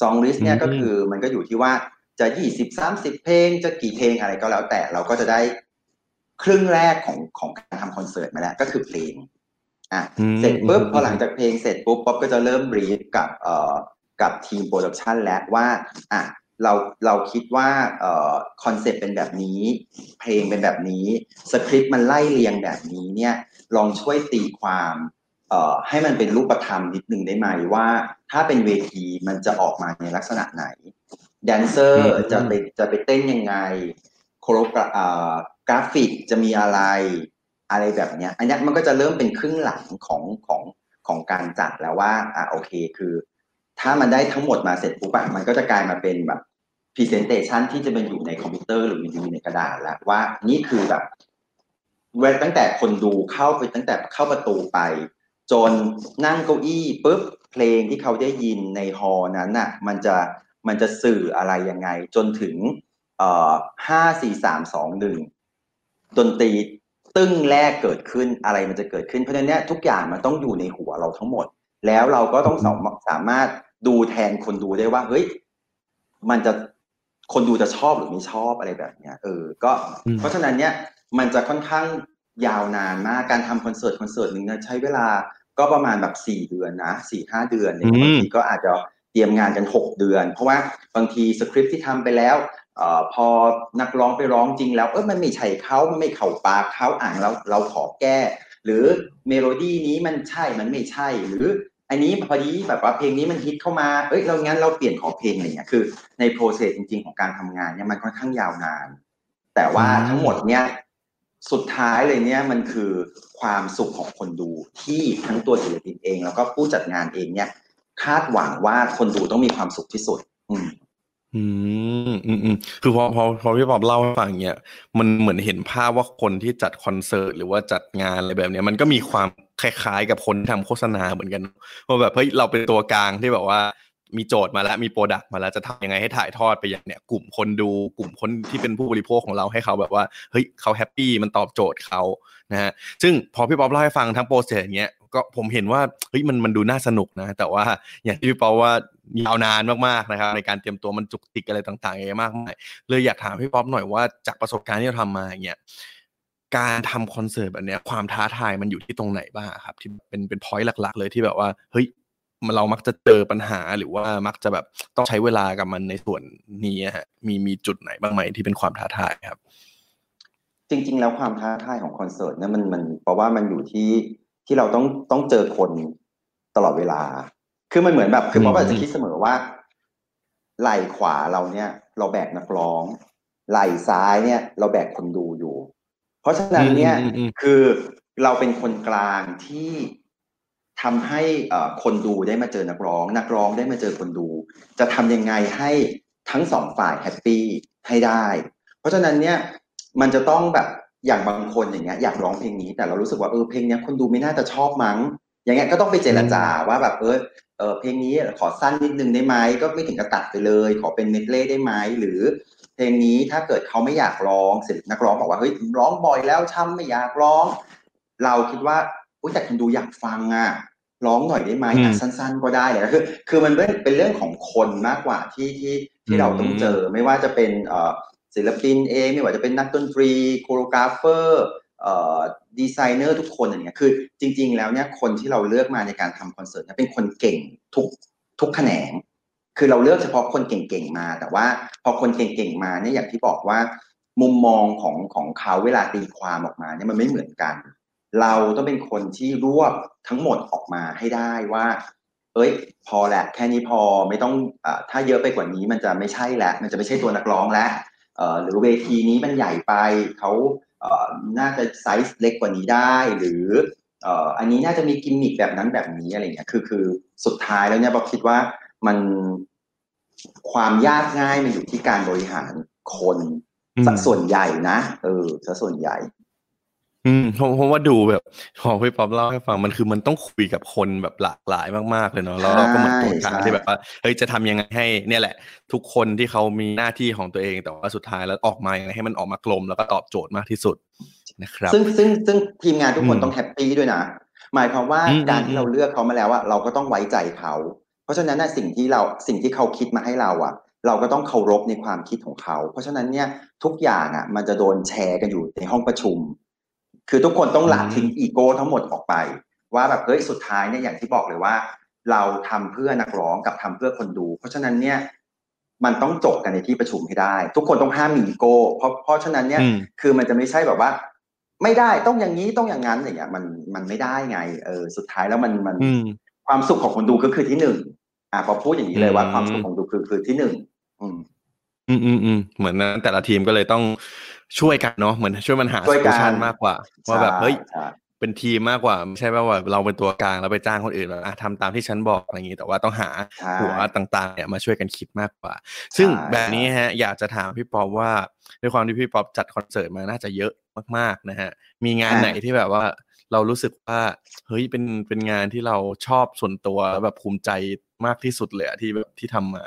song list เนี่ยอืมก็คือมันก็อยู่ที่ว่าจะยี่สิบสามสิบเพลงจะกี่เพลงอะไรก็แล้วแต่เราก็จะได้ครึ่งแรกของของการทำคอนเสิร์ตมาแล้ว ก็คือเพลงอะอืมเสร็จปุ๊บอืมพอหลังจากเพลงเสร็จปุ๊บป๊อปก็จะเริ่ม brief กับเอ่อกับทีม production แล้วว่าอะ เราเราคิดว่าเอ่อคอนเซ็ปต์เป็นแบบนี้ เพลงเป็นแบบนี้สคริปต์มันไล่เรียงแบบนี้เนี่ยลองช่วยตีความเอ่อให้มันเป็นรูปธรรมนิดนึงได้ไหมว่า ถ้าเป็นเวทีมันจะออกมาในลักษณะไหนแดนเซอร์จะไปจะไปเต้นยังไงโคโรกกราฟิกจะมีอะไรอะไรแบบเนี้ยอันนี้มันก็จะเริ่มเป็นครึ่งหลังของของของการจัดแล้วว่าอ่าโอเคคือ ถ้ามันได้ทั้งหมดมาเสร็จปุ๊บอะมันก็จะกลายมาเป็นแบบ presentation ที่จะเป็นอยู่ในคอมพิวเตอร์หรืออยู่ในกระดาษแล้วว่านี่คือแบบเวลตั้งแต่คนดูเข้าไปตั้งแต่เข้าประตูไป จนนั่งเก้าอี้ปุ๊บเพลงที่เขาได้ยินในฮอลล์นั้นน่ะ มันจะมันจะสื่ออะไรยังไง จนถึงเอ่อห้าสี่สามสองหนึ่งดนตรีตึ้งแรกเกิดขึ้นอะไรมันจะเกิดขึ้นเพราะฉะนั้นเนี่ยทุกอย่างมันต้องอยู่ในหัวเราทั้งหมด แล้วเราก็ต้องสามารถ ดูแทนคนดูได้ว่า เฮ้ย มันจะคนดูจะชอบหรือไม่ชอบอะไรแบบเนี้ย เออ ก็อืมเพราะฉะนั้นเนี่ย มันจะค่อนข้างยาวนานมาก การทำคอนเสิร์ตคอนเสิร์ตหนึ่งเนี่ยใช้เวลาก็ประมาณแบบสี่เดือนนะสี่ห้าเดือนเนี่ยอืมบางทีก็อาจจะเตรียมงานกันหกเดือน เพราะว่าบางทีสคริปต์ที่ทำไปแล้วเอ่อพอนักร้องไปร้องจริงแล้ว เออมันไม่ใช่เขามันไม่เข้าปากเขาอ่านแล้วเราขอแก้ หรือเมโลดี้นี้มันใช่มันไม่ใช่ หรือ อันนี้พอดีแบบว่าเพลงนี้มันฮิตเข้ามา เอ้ยเรางั้นเราเปลี่ยนขอเพลงอะไรเงี้ย คือ ใน process จริง ๆ ของการทำงานเนี่ยมันค่อนข้างยาวนาน แต่ว่าทั้งหมดเนี่ยสุดท้ายเลยเนี่ยมันคือความสุขของคนดูที่ทั้งตัวศิลปินเอง แล้วก็ผู้จัดงานเองเนี่ย คาดหวังว่าคนดูต้องมีความสุขที่สุด อืมอืมอืมอืมคือพอพอพอพี่ป๊อปเล่าให้ฟังเงี้ยมันเหมือนเห็นภาพว่าคนที่จัดคอนเสิร์ตหรือว่าจัดงานอะไรแบบเนี้ยมันก็มีความ คล้ายๆ กับคนที่ทำโฆษณาเหมือนกันว่าแบบเฮ้ยเราเป็นตัวกลางที่แบบว่ามีโจทย์มาแล้วมี product มาแล้วจะทำยังไงให้ถ่ายทอดไปอย่างเนี้ยกลุ่มคนดูกลุ่มคนที่เป็นผู้บริโภคของเราให้เขาแบบว่าเฮ้ยเขา happy มันตอบโจทย์เขานะฮะซึ่งพอพี่ป๊อปเล่าให้ฟังทั้ง process อย่างเงี้ยก็ผมเห็นว่าเฮ้ยมันมันดูน่าสนุกนะ แต่ว่าอย่างที่พี่ป๊อปว่ายาวนานมากๆนะครับในการเตรียมตัวมันจุกจิกอะไรต่างๆเยอะมากมายเลยอยากถามพี่ป๊อปหน่อยว่าจากประสบการณ์ที่เราทำมาอย่างเงี้ย การทำคอนเสิร์ตแบบเนี้ยความท้าทายมันอยู่ที่ตรงไหนบ้างครับ ที่เป็นเป็น point หลัก ๆ เลยที่แบบว่าเฮ้ยมันเรามักจะเจอปัญหาหรือว่ามักจะแบบต้องใช้เวลากับมันในส่วนนี้ฮะมีมีจุดไหนบ้างไหมที่เป็นความท้าทายครับ จริง ๆ แล้วความท้าทายของคอนเสิร์ตเนี่ยมันมันเพราะว่ามันอยู่ที่ที่เราต้องต้องเจอคนตลอดเวลา คือมันเหมือนแบบคืออืมป๊อปอาจจะคิดเสมอว่า ไหล่ขวาเราเนี่ย เราแบกนักร้อง ไหล่ซ้ายเนี่ย เราแบกคนดูอยู่ เพราะฉะนั้นเนี่ยอืมอืมอืมคือเราเป็นคนกลางที่ทำให้เอ่อคนดูได้มาเจอนักร้อง นักร้องได้มาเจอคนดู จะทำยังไงให้ทั้งสองฝ่ายแฮปปี้ให้ได้ เพราะฉะนั้นเนี่ยมันจะต้องแบบอย่างบางคนอย่างเงี้ยอยากร้องเพลงนี้ แต่เรารู้สึกว่าเออเพลงเนี้ยคนดูไม่น่าจะชอบมั้ง อย่างเงี้ยก็ต้องไปเจรจาว่าแบบเออเออเพลงนี้ขอสั้นนิดนึงได้ไหมก็ไม่ถึงกับตัดไปเลย ขอเป็นเมดเล่ได้ไหมหรือ เพลงนี้ถ้าเกิดเขาไม่อยากร้องเสร็จนักร้องบอกว่าเฮ้ยร้องบ่อยแล้วช้ำไม่อยากร้อง เราคิดว่าอุ้ยแต่คนดูอยากฟังอะร้องหน่อยได้ไหมอืมอะสั้น ๆ ก็ได้เลยคือ คือมันเป็นเป็นเรื่องของคนมากกว่าที่ที่ที่เราต้องเจอไม่ว่าจะเป็นเอ่อศิลปินเองไม่ว่าจะเป็นนักดนตรี choreographer เอ่อดีไซเนอร์ทุกคนอย่างเงี้ยคือ จริง ๆ แล้วเนี่ยคนที่เราเลือกมาในการทำคอนเสิร์ตเนี่ยเป็นคนเก่งทุกทุกแขนง คือเราเลือกเฉพาะคนเก่งๆมา แต่ว่าพอคนเก่งๆมาเนี่ยอย่างที่บอกว่า มุมมองของของเขาเวลาตีความออกมาเนี่ยมันไม่เหมือนกัน เราต้องเป็นคนที่รวบทั้งหมดออกมาให้ได้ว่า เอ้ย พอแหละแค่นี้พอไม่ต้องอถ้าเยอะไปกว่านี้มันจะไม่ใช่แล้วมันจะไม่ใช่ตัวนักร้องแล้วหรือเวทีนี้มันใหญ่ไปเขาเน่าจะไซส์เล็กกว่านี้ได้ หรืออ่ออันนี้น่าจะมีกิมมิคแบบนั้นแบบนี้อะไรเงี้ยคือคือสุดท้ายแล้วเนี่ยบอกคิดว่า มันความยากง่ายมันอยู่ที่การบริหารคนอืมสัดส่วนใหญ่นะเออสัดส่วนใหญ่ อืมผมผมว่าดูแบบพอพี่ป๊อปเล่าให้ฟังมันคือมันต้องคุยกับคนแบบหลากหลายมากๆเลยเนาะแล้วเราก็เหมือนตัวกลางใช่ที่แบบว่าเฮ้ยจะทำยังไงให้ เนี่ยแหละ ทุกคนที่เขามีหน้าที่ของตัวเองแต่ว่าสุดท้ายแล้วออกมายังไงให้มันออกมากลมแล้วก็ตอบโจทย์มากที่สุดนะครับ ซึ่งซึ่งซึ่งทีมงานทุกคนอืมต้องแฮปปี้ด้วยนะหมายความว่าอืมการอืที่มเราเลือกเขามาแล้วอะเราก็ต้องไว้ใจเขา เพราะฉะนั้นน่ะสิ่งที่เราสิ่งที่เขาคิดมาให้เราอะเราก็ต้องเคารพในความคิดของเขา เพราะฉะนั้นเนี่ยทุกอย่างอะมันจะโดนแชร์กันอยู่ในห้องประชุม คือทุกคนต้องละทิ้งอีโก้ทั้งหมดออกไป ว่าแบบเฮ้ยสุดท้ายเนี่ยอย่างที่บอกเลยว่า เราทำเพื่อนักร้องกับทำเพื่อคนดู เพราะฉะนั้นเนี่ยมันต้องจบกันในที่ประชุมให้ได้ ทุกคนต้องห้ามมีอีโก้ เพราะเพราะฉะนั้นเนี่ยอืมคือมันจะไม่ใช่แบบว่า ไม่ได้ต้องอย่างนี้ต้องอย่างนั้นอย่างเงี้ยมันมันไม่ได้ไง เออสุดท้ายแล้วมันมันอืมความสุขของคนดูก็คือที่หนึ่ง อะพอพูดอย่างนี้เลยว่าอืมความสุขของดูคือคือที่หนึ่งอืม อืมอืมอืมเหมือนนั้นแต่ละทีมก็เลยต้องช่วยกันเนาะเหมือนช่วยมันหาช่วยกันลูชันมากกว่าว่าแบบใช่เฮ้ยใช่เป็นทีมมากกว่าไม่ใช่ว่าแบบเราเป็นตัวกลางแล้วไปจ้างคนอื่นแบบอะทำตามที่ฉันบอกอะไรอย่างงี้แต่ว่าต้องหาใช่หัวต่างๆเนี่ยมาช่วยกันคิดมากกว่า ซึ่งใช่แบบนี้ฮะ อยากจะถามพี่ป๊อปว่าด้วยความที่พี่ป๊อปจัดคอนเสิร์ตมาน่าจะเยอะมากๆนะฮะ มีงานไหนที่แบบว่าเรารู้สึกว่าเฮ้ยเป็นเป็นงานที่เราชอบส่วนตัวแล้วแบบภูมิใจ มากที่สุดเลยอะที่แบบที่ทำมา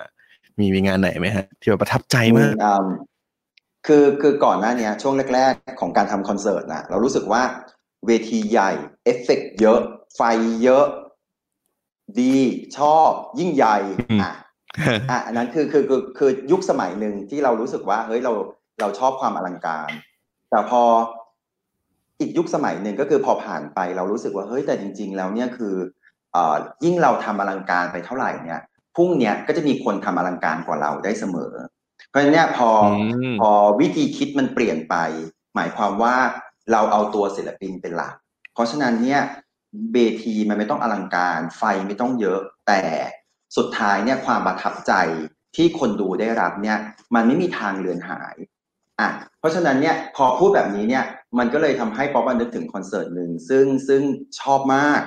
มีมีงานไหนไหมฮะ ที่แบบประทับใจมากอืมคือคือก่อนหน้าเนี้ยช่วงแรก ๆ ของการทำคอนเสิร์ตนะเรารู้สึกว่าเวทีใหญ่เอฟเฟกต์เยอะ ไฟเยอะ ดีชอบ ยิ่งใหญ่อืมอะอะอันนั้นคือคือคือคือยุคสมัยหนึ่งที่เรารู้สึกว่าเฮ้ยเราเราชอบความอลังการ แต่พออีกยุคสมัยหนึ่งก็คือพอผ่านไปเรารู้สึกว่าเฮ้ยแต่จริง ๆ แล้วเนี่ยคือเอ่อ ยิ่งเราทำอลังการไปเท่าไหร่เนี่ยพรุ่งเนี้ยก็จะมีคนทำอลังการกว่าเราได้เสมอ เพราะฉะนั้นเนี่ยพออมพอวิธีคิดมันเปลี่ยนไป หมายความว่าเราเอาตัวศิลปินเป็นหลัก เพราะฉะนั้นเนี่ยเบทีมันไม่ต้องอลังการไฟไม่ต้องเยอะ แต่สุดท้ายเนี่ยความประทับใจที่คนดูได้รับเนี่ย มันไม่มีทางเลือนหายอะเพราะฉะนั้นเนี่ยพอพูดแบบนี้เนี่ยมันก็เลยทำให้ป๊อปนึกถึงคอนเสิร์ตหนึ่งซึ่งซึ่งชอบมาก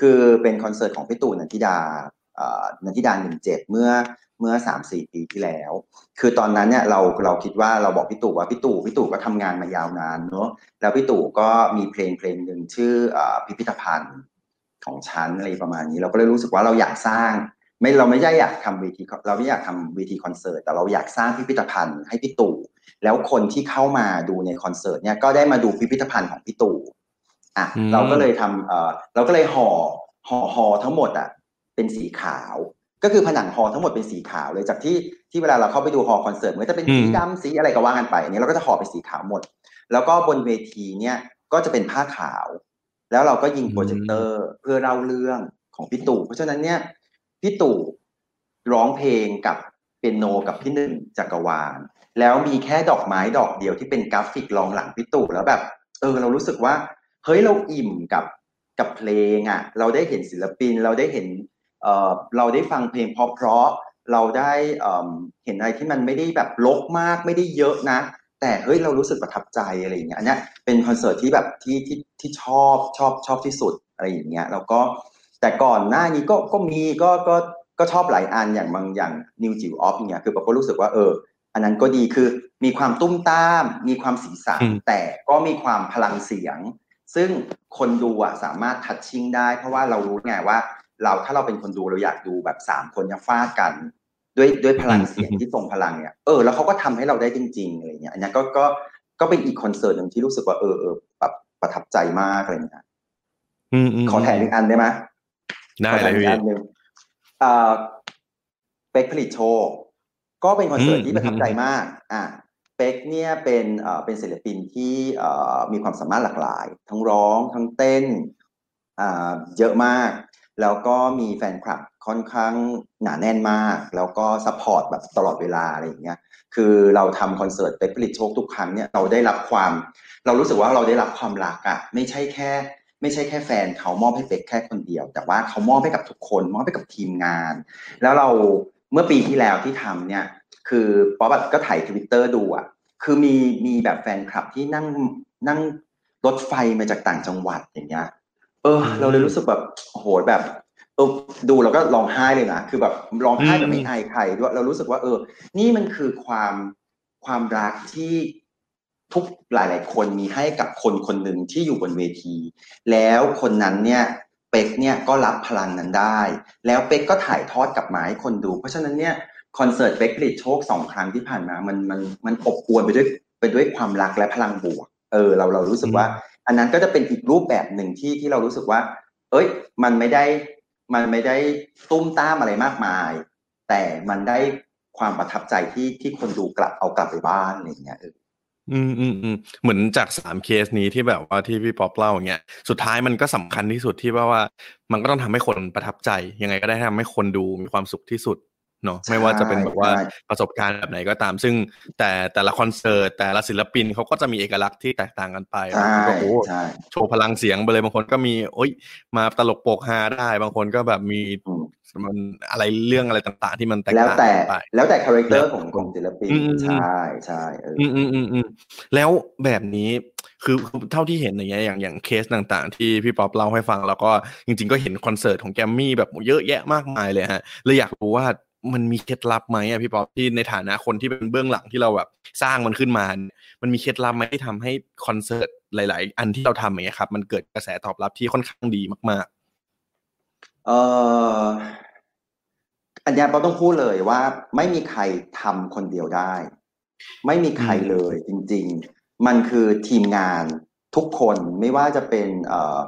คือเป็นคอนเสิร์ตของพี่ตู่นันทิดาอ่นันทิดาหนึ่งเจ็ดเมื่อเมื่อสามสี่ปีที่แล้ว คือตอนนั้นเนี่ยเราเราคิดว่าเราบอกพี่ตู่ว่าพี่ตู่พี่ตู่ก็ทำงานมายาวนานเนอะแล้วพี่ตู่ก็มีเพลงเพลงหนึ่งชื่อเอ่อพิพิธภัณฑ์ของฉันอะไรประมาณนี้ เราก็เลยรู้สึกว่าเราอยากสร้าง ไม่เราไม่ได้อยากทำเวทีเราไม่อยากทำเวทีคอนเสิร์ตแต่เราอยากสร้างพิพิธภัณฑ์ให้พี่ตู่แล้วคนที่เข้ามาดูในคอนเสิร์ตเนี่ยก็ได้มาดูพิพิธภัณฑ์ของพี่ตู่ อะอืมเราก็เลยทำเอ่อเราก็เลยห่อห่อห่อทั้งหมดอะเป็นสีขาว ก็คือผนังฮอลล์ทั้งหมดเป็นสีขาวเลยจากที่ที่เวลาเราเข้าไปดูฮอลล์คอนเสิร์ตมันก็จะเป็นสีอืมดำสีอะไรก็ว่ากันไปอันนี้เราก็จะห่อเป็นสีขาวหมด แล้วก็บนเวทีเนี่ยก็จะเป็นผ้าขาว แล้วเราก็ยิงโปรเจคเตอร์เพื่อเล่าเรื่องของพี่ตู่เพราะฉะนั้นเนี่ยพี่ตู่ร้องเพลงกับเปียโนกับพี่หนึ่งจักรวาล แล้วมีแค่ดอกไม้ดอกเดียวที่เป็นกราฟิกรองหลังพี่ตู่แล้วแบบ เออ เรารู้สึกว่า เฮ้ยเราอิ่มกับกับเพลงอะ เราได้เห็นศิลปิน เราได้เห็นเอ่อเราได้ฟังเพลงเพราะๆเราได้เอ่อเห็นอะไรที่มันไม่ได้แบบรกมากไม่ได้เยอะนะ แต่เฮ้ยเรารู้สึกประทับใจอะไรอย่างเงี้ยอันเนี้ยเป็นคอนเสิร์ตที่แบบที่ที่ที่ชอบชอบชอบที่สุดอะไรอย่างเงี้ยแล้วก็แต่ก่อนหน้านี้ก็ก็มีก็ก็ก็ชอบหลายอันอย่างบางอย่างนิวจิ๋วออฟอย่างเงี้ยคือเราก็รู้สึกว่าเออ อันนั้นก็ดีคือมีความตุ้มตาม มีความสีสันอืมแต่ก็มีความพลังเสียง ซึ่งคนดูอะสามารถทัชชิ่งได้ เพราะว่าเรารู้ไงว่า เราถ้าเราเป็นคนดูเราอยากดูแบบสามคนเนี่ยฟาดกัน ด้วยด้วยพลังเสียงที่ทรงพลังเนี่ยเออแล้วเขาก็ทำให้เราได้จริงๆอะไรเงี้ยอันนี้ก็ก็ก็เป็นอีกคอนเสิร์ตหนึ่งที่รู้สึกว่าเออเออแบบประทับใจมากอะไรเงี้ยอืมมขอแถมอีกอันได้ไหมได้ขอแถเลยมอีพี่กอันหนึ่งอ่าเป็กผลิตโชคก็เป็นคอนเสิร์ตอืมที่ประทับใจมาก อะ เป็กเนี่ยเป็นเอ่อเป็นศิลปินที่เอ่อมีความสามารถหลากหลาย ทั้งร้องทั้งเต้นอ่าเยอะมาก แล้วก็มีแฟนคลับค่อนข้างหนาแน่นมาก แล้วก็ support แบบตลอดเวลาอะไรอย่างเงี้ยคือเราทำคอนเสิร์ตเป๊กผลิตโชคทุกครั้งเนี่ยเราได้รับความ เรารู้สึกว่าเราได้รับความรักอะไม่ใช่แค่ ไม่ใช่แค่แฟนเขามอบให้เป๊กแค่คนเดียว แต่ว่าเขามอบให้กับทุกคนมอบให้กับทีมงาน แล้วเราเมื่อปีที่แล้วที่ทำเนี่ย คือป๊อปอะก็ถ่ายทวิตเตอร์ดูอะคือมีมีแบบแฟนคลับที่นั่งนั่งรถไฟมาจากต่างจังหวัดอย่างเงี้ยเออ เราเลยรู้สึกแบบโอ้โหแบบเออดูแล้วก็ร้องไห้เลยนะคือแบบร้องไห้แบบไม่อายใครด้วยเรารู้สึกว่า เออ นี่มันคือความความรักที่ทุกหลาย ๆ คนมีให้กับคนคนหนึ่งที่อยู่บนเวที แล้วคนนั้นเนี่ยเป็กเนี่ยก็รับพลังนั้นได้ แล้วเป็กก็ถ่ายทอดกลับมาให้คนดู เพราะฉะนั้นเนี่ย คอนเสิร์ตเป็กผลิตโชคสองครั้งที่ผ่านมา มันมันมันอบอวลไปด้วยไปด้วยความรักและพลังบวก เออ เราเรารู้สึกว่า อันนั้นก็จะเป็นอีกรูปแบบหนึ่งที่ที่เรารู้สึกว่า เอ้ย มันไม่ได้มันไม่ได้ตุ้มต้ามอะไรมากมาย แต่มันได้ความประทับใจที่ที่คนดูกลับเอากลับไปบ้านอะไรอย่างเงี้ยเอออืมอืมอืมเหมือนจากสามเคสนี้ที่แบบว่าที่พี่ป๊อปเล่าอย่างเงี้ยสุดท้ายมันก็สำคัญที่สุดที่ว่าว่า มันก็ต้องทำให้คนประทับใจ ยังไงก็ได้ทำให้คนดูมีความสุขที่สุด เนาะไม่ว่าจะเป็นแบบว่าใช่ประสบการณ์แบบไหนก็ตาม ซึ่งแต่แต่ละคอนเสิร์ตแต่ละศิลปินเขาก็จะมีเอกลักษณ์ที่แตกต่างกันไปใช่บางคนก็โอ้ใช่โชว์พลังเสียงไปเลยบางคนก็มีโอ้ยมาตลกโปกฮาได้บางคนก็แบบมีอืมมันอะไรเรื่องอะไรต่าง ๆ ที่มันแตกแล้วต่างแต่กันไปแล้วแต่คาแรคเตอแล้วของของศิลปินอืมอืมใช่ใช่เออออืมอืมอืมอืมแล้วแบบนี้คือคือเท่าที่เห็นอย่างเงี้ยอย่างอย่างเคสต่างๆ ที่พี่ป๊อปเล่าให้ฟัง แล้วก็จริง ๆ ก็เห็นคอนเสิร์ตของแกรมมี่แบบเยอะแยะมากมายเลยฮะเลยอยากรู้ว่า มันมีเคล็ดลับไหมอะพี่ป๊อปที่ในฐานะคนที่เป็นเบื้องหลังที่เราแบบสร้างมันขึ้นมาเนี่ยมันมีเคล็ดลับไหมที่ทำให้คอนเสิร์ตหลาย ๆ อันที่เราทำอย่างเงี้ยครับ มันเกิดกระแสตอบรับที่ค่อนข้างดีมากเอออันเนี้เราต้องพูดเลยว่าไม่มีใครทำคนเดียวได้ ไม่มีใครเลยจริง ๆ มันคือทีมงานทุกคนไม่ว่าจะเป็นเอ่อ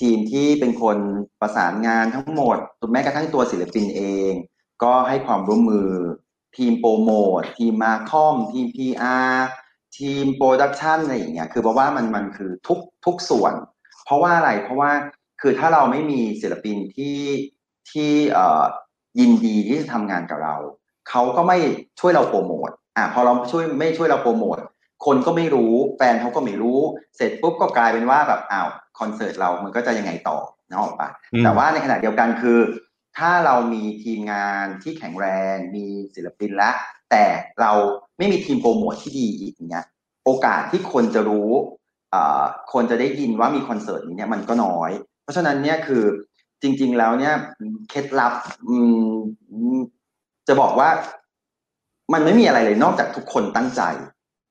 ทีมที่เป็นคนประสานงานทั้งหมดแม้กระทั่งตัวศิลปินเอง ก็ให้ความร่วมมือทีมโปรโมททีม marcom ทีม PR ทีม production อะไรอย่างเงี้ยคือเพราะว่ามันมันคือทุกทุกส่วน เพราะว่าอะไรเพราะว่าคือถ้าเราไม่มีศิลปินที่ที่เอ่อยินดีที่จะทำงานกับเรา เขาก็ไม่ช่วยเราโปรโมทอะพอเราช่วยไม่ช่วยเราโปรโมทคนก็ไม่รู้แฟนเขาก็ไม่รู้เสร็จปุ๊บก็กลายเป็นว่าแบบอ้าวคอนเสิร์ตเรามันก็จะยังไงต่อนะออกปะอืมแต่ว่าในขณะเดียวกันคือ ถ้าเรามีทีมงานที่แข็งแรง มีศิลปินละ แต่เราไม่มีทีมโปรโมทที่ดีอีกอย่างเงี้ยโอกาสที่คนจะรู้อ่าคนจะได้ยินว่ามีคอนเสิร์ตนี้เนี่ยมันก็น้อย เพราะฉะนั้นเนี่ยคือจริง ๆ แล้วเนี่ยเคล็ดลับอืมจะบอกว่ามันไม่มีอะไรเลยนอกจากทุกคนตั้งใจ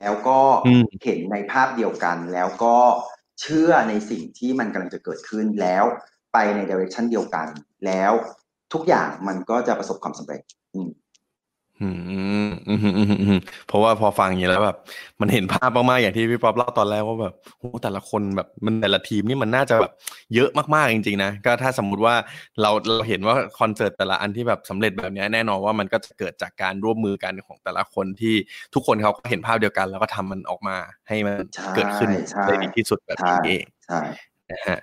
แล้วก็อืมเห็นในภาพเดียวกัน แล้วก็เชื่อในสิ่งที่มันกำลังจะเกิดขึ้นแล้วไปในดิเรกชันเดียวกัน แล้ว ทุกอย่างมันก็จะประสบความสำเร็จอืมอืมอืมอืมอืมอืมอืมเพราะว่าพอฟังอย่างนี้แล้วแบบ มันเห็นภาพมากๆอย่างที่พี่ป๊อปเล่าตอนแรกว่าแบบโอ้แต่ละคนแบบมันแต่ละทีมนี่มันน่าจะแบบเยอะมากๆจริงๆนะก็ถ้าสมมุติว่าเราเราเห็นว่าคอนเสิร์ตแต่ละอันที่แบบสำเร็จแบบเนี้ยแน่นอนว่ามันก็จะเกิดจากการร่วมมือกันของแต่ละคนที่ทุกคนเขาก็เห็นภาพเดียวกัน แล้วก็ทำมันออกมาให้มันใช่เกิดขึ้นใช่ได้ดีที่สุดแบบใช่นี้เองใช่ นะฮะ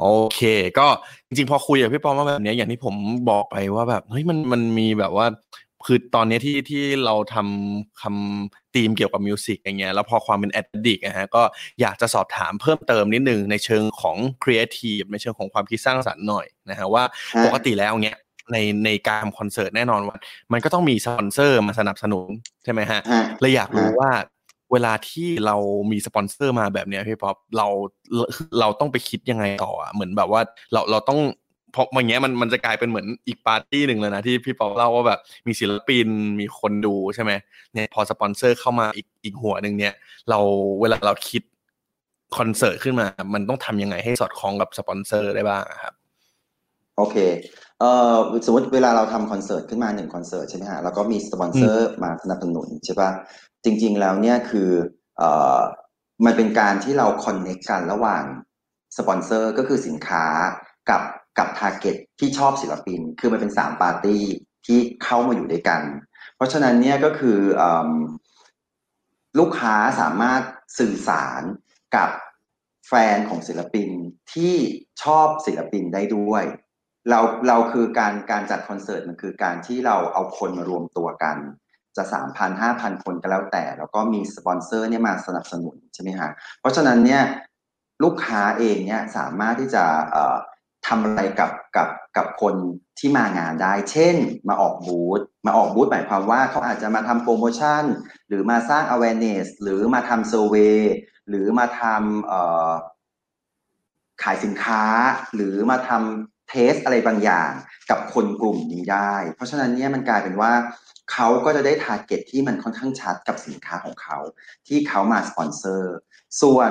โอเคก็จริงๆ พอคุยกับพี่ปอมมาแบบเนี้ยอย่างที่ผมบอกไปว่าแบบเฮ้ยมันมันมีแบบว่าคือตอนเนี้ยที่ที่เราทำคำธีมเกี่ยวกับมิวสิกอย่างเงี้ยแล้วพอความเป็นแอดดิกนะฮะก็อยากจะสอบถามเพิ่มเติมนิดนึงในเชิงของครีเอทีฟในเชิงของความคิดสร้างสรรค์หน่อยนะฮะว่าฮะปกติแล้วเนี้ยในในการทำคอนเสิร์ตแน่นอนว่ามันก็ต้องมีสปอนเซอร์มาสนับสนุนใช่ไหมฮะฮะเลยอยากรู้ฮะว่า เวลาที่เรามีสปอนเซอร์มาแบบเนี้ยพี่ป๊อปเราเราต้องไปคิดยังไงต่ออะเหมือนแบบว่าเราเราต้องเพราะอย่างเงี้ยมันมันจะกลายเป็นเหมือนอีกปาร์ตี้หนึ่งเลยนะที่พี่ป๊อปเล่าว่าแบบมีศิลปินมีคนดูใช่ไหมเนี่ยพอสปอนเซอร์เข้ามาอีกอีกหัวหนึ่งเนี่ย เราเวลาเราคิดคอนเสิร์ตขึ้นมา มันต้องทำยังไงให้สอดคล้องกับสปอนเซอร์ได้บ้างครับ โอเคเอ่อสมมติเวลาเราทำคอนเสิร์ตขึ้นมาหนึ่งคอนเสิร์ตใช่ไหมฮะแล้วก็มีสปอนเซอร์มาสนับสนุนใช่ปะ จริง ๆ แล้วเนี่ยคือมันเป็นการที่เราคอนเน c กกันระหว่างสปอนเซอร์ก็คือสินค้ากับกับ target ที่ชอบศิลปิน คือมันเป็นสามปาร์ตี้ที่เข้ามาอยู่ด้วยกัน เพราะฉะนั้นเนี่ยก็คืออลูกค้าสามารถสื่อสารกับแฟนของศิลปินที่ชอบศิลปินได้ด้วย เราเราคือการการจัดคอนเสิร์ตมันคือการที่เราเอาคนมารวมตัวกัน จะสามพันห้าพันคนก็แล้วแต่ แล้วก็มีสปอนเซอร์เนี่ยมาสนับสนุนใช่ไหมฮะเพราะฉะนั้นเนี่ยลูกค้าเองเนี่ยสามารถที่จะทำอะไรกับกับกับคนที่มางานได้ เช่น มาออกบูธ มาออกบูธหมายความว่าเขาอาจจะมาทำโปรโมชั่น หรือมาสร้าง awareness หรือมาทำ survey หรือมาทำขายสินค้า หรือมาทำ test อะไรบางอย่างกับคนกลุ่มนี้ได้ เพราะฉะนั้นเนี่ยมันกลายเป็นว่า เขาก็จะได้ target ที่มันค่อนข้างชัดกับสินค้าของเขา ที่เขามาสปอนเซอร์ส่วน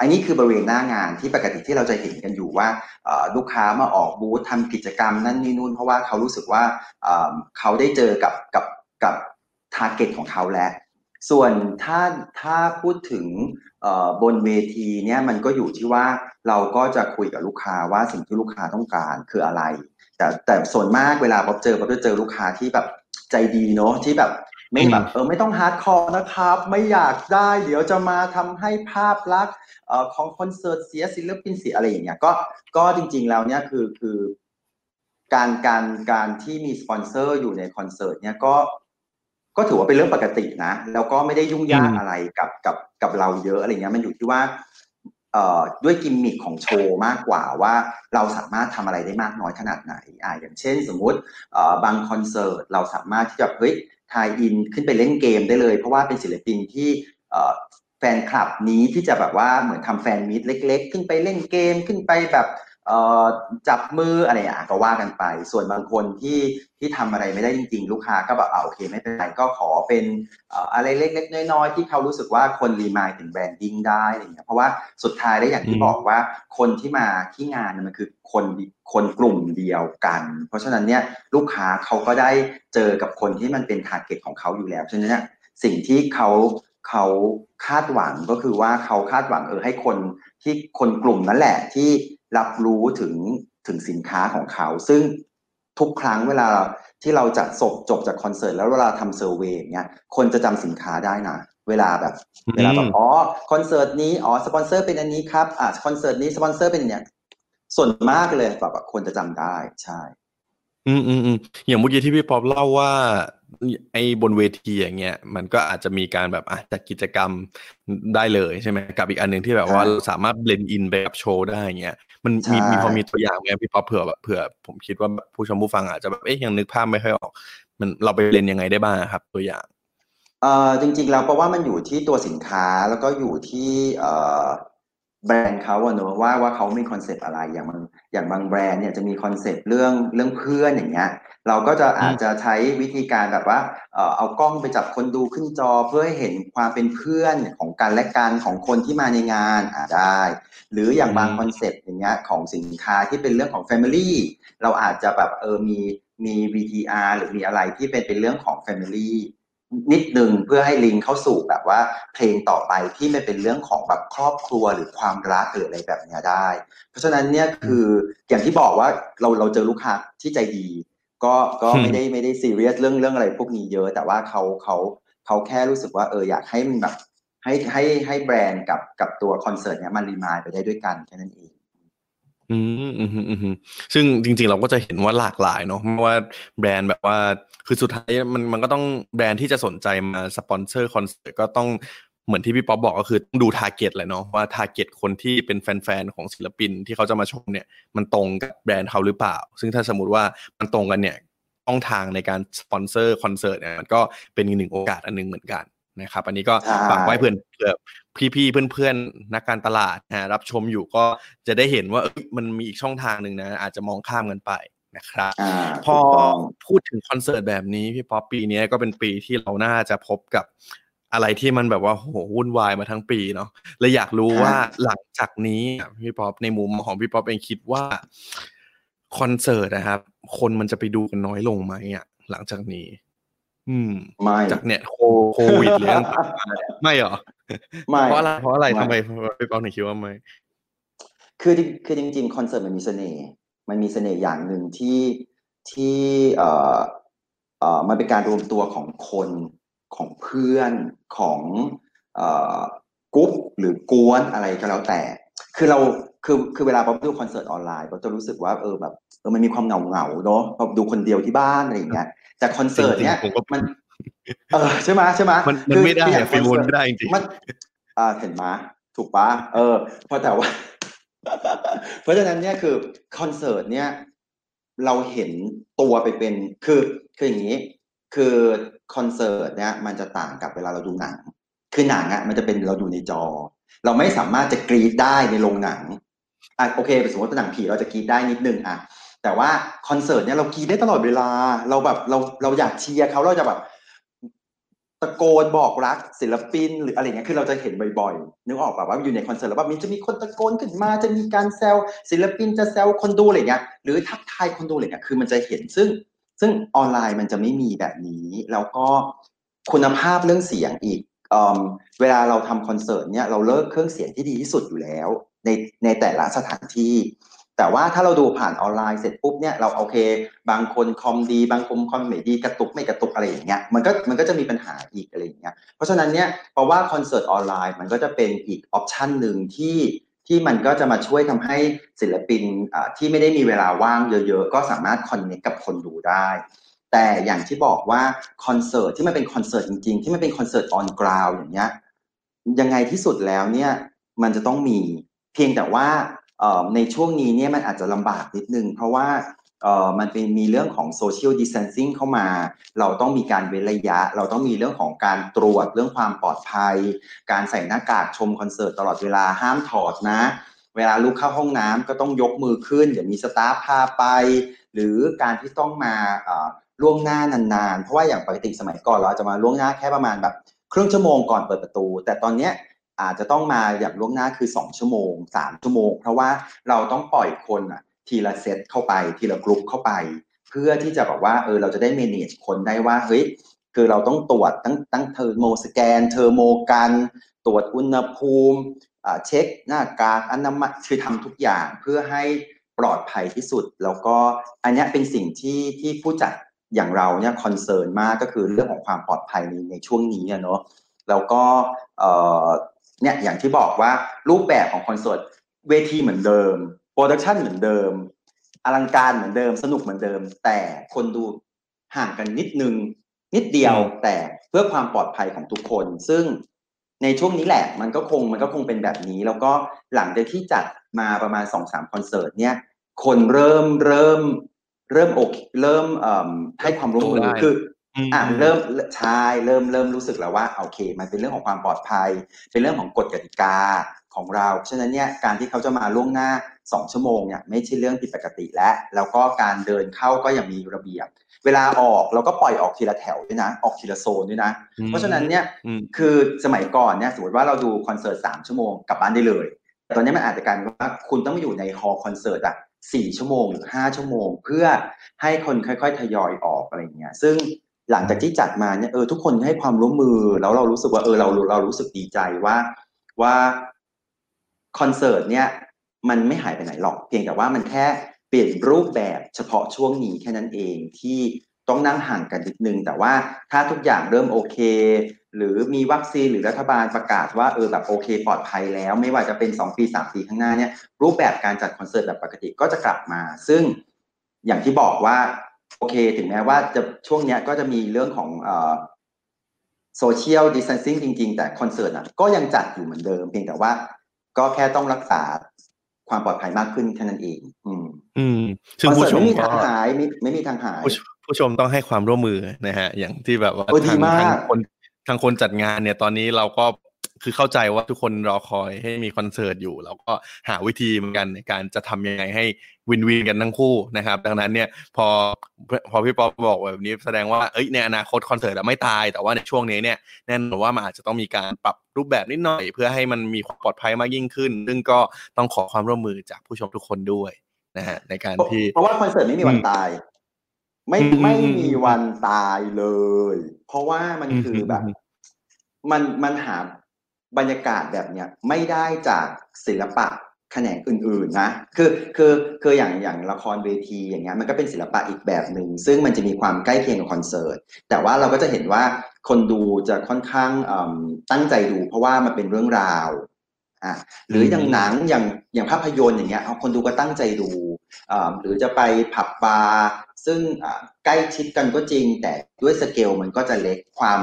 อันนี้คือบริเวณหน้างานที่ปกติที่เราจะเห็นกันอยู่ว่าลูกค้ามาออกบูธทำกิจกรรมนั่นนี่นู่นเพราะว่าเขารู้สึกว่าเขาได้เจอกับกับกับทาร์เก็ตของเขาแล้วส่วนถ้าถ้าพูดถึงบนเวทีเนี่ยมันก็อยู่ที่ว่าเราก็จะคุยกับลูกค้าว่าสิ่งที่ลูกค้าต้องการคืออะไร แต่แต่ส่วนมากเวลาพบเจอพบจะเจอลูกค้าที่แบบ ใจดีเนาะที่แบบไม่แบบเออไม่ต้อง hardcore นะครับ ไม่อยากได้ เดี๋ยวจะมาทำให้ภาพลักษณ์เอ่อของคอนเสิร์ตเสียศิลปินเสียอะไรอย่างเงี้ยก็ก็จริง ๆ แล้วเนี่ยคือคือการการการที่มีสปอนเซอร์อยู่ในคอนเสิร์ตเนี่ยก็ก็ถือว่าเป็นเรื่องปกตินะ แล้วก็ไม่ได้ยุ่งยากอืมอะไรกับกับกับเราเยอะอะไรเงี้ยมันอยู่ที่ว่าเอ่อ ด้วยกิมมิคของโชว์มากกว่าว่าเราสามารถทำอะไรได้มากน้อยขนาดไหนอ่าอย่างเช่น สมมุติบางคอนเสิร์ตเราสามารถที่จะเฮ้ย tie-in ขึ้นไปเล่นเกมได้เลย เพราะว่าเป็นศิลปินที่แฟนคลับนี้ที่จะแบบว่าเหมือนทำ fan meet เล็ก ๆ ขึ้นไปเล่นเกมขึ้นไปแบบ จับมืออะไรอะก็ว่ากันไป ส่วนบางคนที่ที่ทำอะไรไม่ได้จริง ๆ ลูกค้าก็แบบอ่าโอเคไม่เป็นไรก็ขอเป็นเอ่ออะไรเล็กๆน้อยๆที่เขารู้สึกว่าคน remind ถึง branding ได้อะไรเงี้ยเพราะว่าสุดท้ายได้อย่างที่อืมบอกว่าคนที่มาที่งานเนี่ยมันคือคนคนกลุ่มเดียวกัน เพราะฉะนั้นเนี่ยลูกค้าเขาก็ได้เจอกับคนที่มันเป็น target ของเขาอยู่แล้วฉะนั้นเนี่ยสิ่งที่เขาเขาคาดหวังก็คือว่าเขาคาดหวังเออให้คนที่คนกลุ่มนั้นแหละที่ รับรู้ถึงถึงสินค้าของเขา ซึ่งทุกครั้งเวลาที่เราจะจบจบจากคอนเสิร์ตแล้วเวลาทำ survey อย่างเงี้ยคนจะจำสินค้าได้นะเวลาแบบเวลาแบบอ๋อคอนเสิร์ตนี้อ๋อสปอนเซอร์เป็นอันนี้ครับอ่าคอนเสิร์ตนี้สปอนเซอร์เป็นเนี่ยส่วนมากเลยแบบคนจะจำได้ใช่ อืมอืมอืมอย่างเมื่อกี้ที่พี่ป๊อปเล่าว่า ไอ้บนเวทีอย่างเงี้ยมันก็อาจจะมีการแบบอะจัดกิจกรรมได้เลยใช่ไหมกับอีกอันหนึ่งที่แบบว่าใช่เราสามารถ blend in ไปกับโชว์ได้อย่างเงี้ยมันมีใช่มีพอมีตัวอย่างไหมพี่ป๊อปเผื่อแบบเผื่อ ผมคิดว่าแบบผู้ชมผู้ฟังอาจจะแบบเอ๊ยยังนึกภาพไม่ค่อยออก มันเราไปเล่นยังไงได้บ้างครับ ตัวอย่างเอ่อจริง ๆ แล้วเพราะว่ามันอยู่ที่ตัวสินค้าแล้วก็อยู่ที่เอ่อแบรนด์เขาอะเนอะว่าว่าเขามีคอนเซปต์อะไรอย่างบางอย่างบางแบรนด์เนี่ยจะมีคอนเซปต์เรื่องเรื่องเพื่อนอย่างเงี้ย เราก็จะอาจจะใช้วิธีการแบบว่าเอ่อเอากล้องไปจับคนดูขึ้นจอเพื่อให้เห็นความเป็นเพื่อนของกันและกันของคนที่มาในงานอ่าได้ หรืออย่างบางอืมคอนเซปต์อย่างเงี้ยของสินค้าที่เป็นเรื่องของ Family เราอาจจะแบบเออมีมี VTR หรือมีอะไรที่เป็นเป็นเรื่องของ Family นิดนึงเพื่อให้ลิงก์เข้าสู่แบบว่าเพลงต่อไปที่มันเป็นเรื่องของแบบครอบครัวหรือความรักหรืออะไรแบบเนี้ยได้ เพราะฉะนั้นเนี่ยคืออย่างที่บอกว่าเราเราเจอลูกค้าที่ใจดี ก็ก็อืมไม่ได้ไม่ได้ซีเรียสเรื่องเรื่องอะไรพวกนี้เยอะ แต่ว่าเขาเขาเขาแค่รู้สึกว่าเอออยากให้มันแบบให้ให้ให้แบรนด์กับกับตัวคอนเสิร์ตเนี้ยมันรีมายไปได้ด้วยกันแค่นั้นเองอืมอืมอืมอืมซึ่งจริง ๆ เราก็จะเห็นว่าหลากหลายเนาะไม่ว่าแบรนด์แบบว่าคือสุดท้ายมันมันก็ต้องแบรนด์ที่จะสนใจมาสปอนเซอร์คอนเสิร์ตก็ต้อง เหมือนที่พี่ป๊อปบอกก็คือต้องดู target แหละเนาะว่า target คนที่เป็นแฟนๆของศิลปินที่เขาจะมาชมเนี่ยมันตรงกับแบรนด์เขาหรือเปล่า ซึ่งถ้าสมมติว่ามันตรงกันเนี่ยช่องทางในการสปอนเซอร์คอนเสิร์ตเนี่ยมันก็เป็นอีกหนึ่งโอกาสอันหนึ่งเหมือนกันนะครับอันนี้ก็ใช่ฝากไว้เพื่อนเผื่อพี่ๆเพื่อนๆนักการตลาดนะฮะรับชมอยู่ก็จะได้เห็นว่าเอ้ยมันมีอีกช่องทางหนึ่งนะอาจจะมองข้ามกันไปนะครับอ่าพอถูกต้องพูดถึงคอนเสิร์ตแบบนี้พี่ป๊อปปีนี้ก็เป็นปีที่เราน่าจะพบกับ อะไรที่มันแบบว่าโหวุ่นวายมาทั้งปีเนาะเลยอยากรู้ว่าหลังจากนี้อะพี่ป๊อปในมุมของพี่ป๊อปเองคิดว่าคอนเสิร์ตนะครับ คนมันจะไปดูกันน้อยลงไหมอะหลังจากนี้ อืมไม่จากเนี่ยโคโควิดหรือต่างๆมาเนี่ยไม่เหรอไม่เพราะอะไรเพราะอะไรไม่ทำไมพี่ป๊อปถึงคิดว่าไม่คือจริงคือจริง ๆ คอนเสิร์ตมันมีเสน่ห์มันมีเสน่ห์อย่างหนึ่งที่ที่เอ่อเอ่อมันเป็นการรวมตัวของคน ของเพื่อนของเอ่อกรุ๊ปหรือกวนอะไรก็แล้วแต่ คือเราคือคือเวลาเราดูคอนเสิร์ตออนไลน์เราจะรู้สึกว่าเออแบบเออมันมีความเหงาเหงาๆเนาะเราดูคนเดียวที่บ้านอะไรอย่างเงี้ยแต่คอนเสิร์ตเนี้ยจริงๆผมก็มันเออใช่ไหมใช่ไหมมันมันคือไม่ได้คืออย่าอะง feel คอนมันเสิร์ตไม่ได้จริงๆมันอ่าเห็นไหมถูกปะเออเพราะแต่ว่า เพราะฉะนั้นเนี่ยคือคอนเสิร์ตเนี่ยเราเห็นตัวไปเป็นคือคืออย่างนี้ คือ คอนเสิร์ตเนี่ยมันจะต่างกับเวลาเราดูหนัง คือหนังอะมันจะเป็นเราดูในจอ เราไม่สามารถจะกรี๊ดได้ในโรงหนังอะโอเคสมมติเป็นหนังผีเราจะกรีดได้นิดนึงอะแต่ว่าคอนเสิร์ตเนี่ยเรากรีดได้ตลอดเวลา เราแบบเราเราอยากเชียร์เขาเราจะแบบตะโกนบอกรักศิลปินหรืออะไรเงี้ยคือเราจะเห็นบ่อยๆนึกออกแบบว่าอยู่ในคอนเสิร์ตแล้วแบบมีจะมีคนตะโกนขึ้นมาจะมีการแซวศิลปินจะแซวคนดูอะไรเงี้ยหรือทักทายคนดูอะไรเงี้ยคือมันจะเห็นซึ่ง ซึ่งออนไลน์มันจะไม่มีแบบนี้ แล้วก็คุณภาพเรื่องเสียงอีกเอมเวลาเราทำคอนเสิร์ตเนี่ยเราเลือกเครื่องเสียงที่ดีที่สุดอยู่แล้วในในแต่ละสถานที่ แต่ว่าถ้าเราดูผ่านออนไลน์เสร็จปุ๊บเนี่ยเราโอเค บางคนคอมดี บางคนคอมไม่ดีกระตุกไม่กระตุกอะไรอย่างเงี้ยมันก็มันก็จะมีปัญหาอีกอะไรอย่างเงี้ยเพราะฉะนั้นเนี่ยเพราะว่าคอนเสิร์ตออนไลน์มันก็จะเป็นอีก option หนึ่งที่ ที่มันก็จะมาช่วยทำให้ศิลปินที่ไม่ได้มีเวลาว่างเยอะๆ ก็สามารถ connect กับคนดูได้ แต่อย่างที่บอกว่าคอนเสิร์ตที่มันเป็นคอนเสิร์ตจริงๆ ที่มันเป็นคอนเสิร์ต on ground อย่างเงี้ยยังไงที่สุดแล้วเนี่ยมันจะต้องมีเพียงแต่ว่าในช่วงนี้เนี่ยมันอาจจะลำบากนิดนึง เพราะว่า เอ่อมันเป็นมีเรื่องของ social distancing เข้ามา เราต้องมีการเว้นระยะ เราต้องมีเรื่องของการตรวจเรื่องความปลอดภัย การใส่หน้ากากชมคอนเสิร์ตตลอดเวลาห้ามถอดนะ เวลาลุกเข้าห้องน้ำก็ต้องยกมือขึ้นเดี๋ยวมี staff พาไป หรือการที่ต้องมาล่วงหน้านานๆ เพราะว่าอย่างปกติสมัยก่อนเราจะมาล่วงหน้าแค่ประมาณแบบครึ่งชั่วโมงก่อนเปิดประตู แต่ตอนเนี้ยอาจจะต้องมาอย่างล่วงหน้าคือ 2 ชั่วโมง 3 ชั่วโมง เพราะว่าเราต้องปล่อยคนอะ ทีละเซตเข้าไป ทีละกลุ่มเข้าไป เพื่อที่จะบอกว่าเออเราจะได้ manage คนได้ว่าเฮ้ยคือเราต้องตรวจตั้งตั้งเทอร์โมสแกน เทอร์โมกัน ตรวจอุณหภูมิเช็คหน้ากากอนามัยคือทำทุกอย่างเพื่อให้ปลอดภัยที่สุด แล้วก็อันนี้เป็นสิ่งที่ที่ผู้จัดอย่างเราเนี่ย concern มากก็คือเรื่องของความปลอดภัยในในช่วงนี้เนาะแล้วก็เนี่ยอย่างที่บอกว่ารูปแบบของคอนเสิร์ตเวทีเหมือนเดิม production เหมือนเดิม อลังการเหมือนเดิม สนุกเหมือนเดิม แต่คนดูห่างกันนิดนึง นิดเดียวแต่เพื่อความปลอดภัยของทุกคน ซึ่งในช่วงนี้แหละ มันก็คงมันก็คงเป็นแบบนี้ แล้วก็หลังจากที่จัดมาประมาณสองสามคอนเสิร์ตเนี่ยคนเริ่มเริ่ม เริ่มโอเคเริ่มให้ความร่วมมือคืออ่าเริ่มใช่เริ่มเริ่มรู้สึกแล้วว่าโอเค มันเป็นเรื่องของความปลอดภัย เป็นเรื่องของกฎกติกา ของเรา ฉะนั้นเนี่ยการที่เขาจะมาล่วงหน้าสองชั่วโมงเนี่ยไม่ใช่เรื่องผิดปกติแล้วแล้วก็การเดินเข้าก็ยังมีระเบียบ เวลาออกเราก็ปล่อยออกทีละแถวด้วยนะ ออกทีละโซนด้วยนะ เพราะฉะนั้นเนี่ยคือสมัยก่อนเนี่ยสมมติว่าเราดูคอนเสิร์ตสามชั่วโมงกลับบ้านได้เลย แต่ตอนนี้มันอาจจะกลายเป็นว่าคุณต้องอยู่ในฮอลล์คอนเสิร์ตอะสี่ชั่วโมงหรือห้าชั่วโมง เพื่อให้คนค่อยๆทยอยออกอะไรเงี้ย ซึ่งหลังจากที่จัดมาเนี่ยเออทุกคนให้ความร่วมมือแล้วเรารู้สึกว่าเออเราเรารู้สึกดีใจว่าว่า คอนเสิร์ตเนี่ยมันไม่หายไปไหนหรอก เพียงแต่ว่ามันแค่เปลี่ยนรูปแบบเฉพาะช่วงนี้แค่นั้นเองที่ต้องนั่งห่างกันนิดนึง แต่ว่าถ้าทุกอย่างเริ่มโอเค หรือมีวัคซีนหรือรัฐบาลประกาศว่าเออแบบโอเค ปลอดภัยแล้ว ไม่ว่าจะเป็น 2 ปี 3 ปีข้างหน้าเนี่ยรูปแบบการจัดคอนเสิร์ตแบบปกติก็จะกลับมา ซึ่งอย่างที่บอกว่าโอเค ถึงแม้ว่าจะช่วงนี้ก็จะมีเรื่องของ social distancing จริง ๆ แต่คอนเสิร์ตอะก็ยังจัดอยู่เหมือนเดิม เพียงแต่ว่า ก็แค่ต้องรักษาความปลอดภัยมากขึ้นแค่นั้นเอง อืม อืมซึ่งผู้ชมไม่มีทางหายไม่ไม่มีทางหาย ผู้ชมต้องให้ความร่วมมือนะฮะ อย่างที่แบบว่าทางทางคนทางคนจัดงานเนี่ยตอนนี้เราก็คือเข้าใจว่าทุกคนรอคอยให้มีคอนเสิร์ตอยู่ แล้วก็หาวิธีเหมือนกันในการจะทำยังไงให้ วินวินกันทั้งคู่นะครับ ดังนั้นเนี่ยพอพอพี่ป๊อปบอกแบบนี้แสดงว่าเอ้ยในอนาคตคอนเสิร์ตไม่ตาย แต่ว่าในช่วงนี้เนี่ยแน่นอนว่ามันอาจจะต้องมีการปรับรูปแบบนิดหน่อย เพื่อให้มันมีความปลอดภัยมากยิ่งขึ้น ซึ่งก็ต้องขอความร่วมมือจากผู้ชมทุกคนด้วยนะฮะในการที่เพราะว่าคอนเสิร์ตไม่มีวันตาย ไม่ไม่มีวันตายเลย เพราะว่ามันคือแบบ มันมันหาบรรยากาศแบบเนี้ยไม่ได้จากศิลปะ แขนงอื่นๆนะคือคือคืออย่างอย่างละครเวทีอย่างเงี้ยมันก็เป็นศิลปะอีกแบบหนึ่งซึ่งมันจะมีความใกล้เคียงกับคอนเสิร์ตแต่ว่าเราก็จะเห็นว่าคนดูจะค่อนข้างตั้งใจดู เพราะว่ามันเป็นเรื่องราวอะหรืออย่างหนังอย่างอย่างภาพยนตร์อย่างเงี้ยคนดูก็ตั้งใจดูหรือจะไปผับบาร์ซึ่งใกล้ชิดกันก็จริง แต่ด้วยสเกลมันก็จะเล็กความ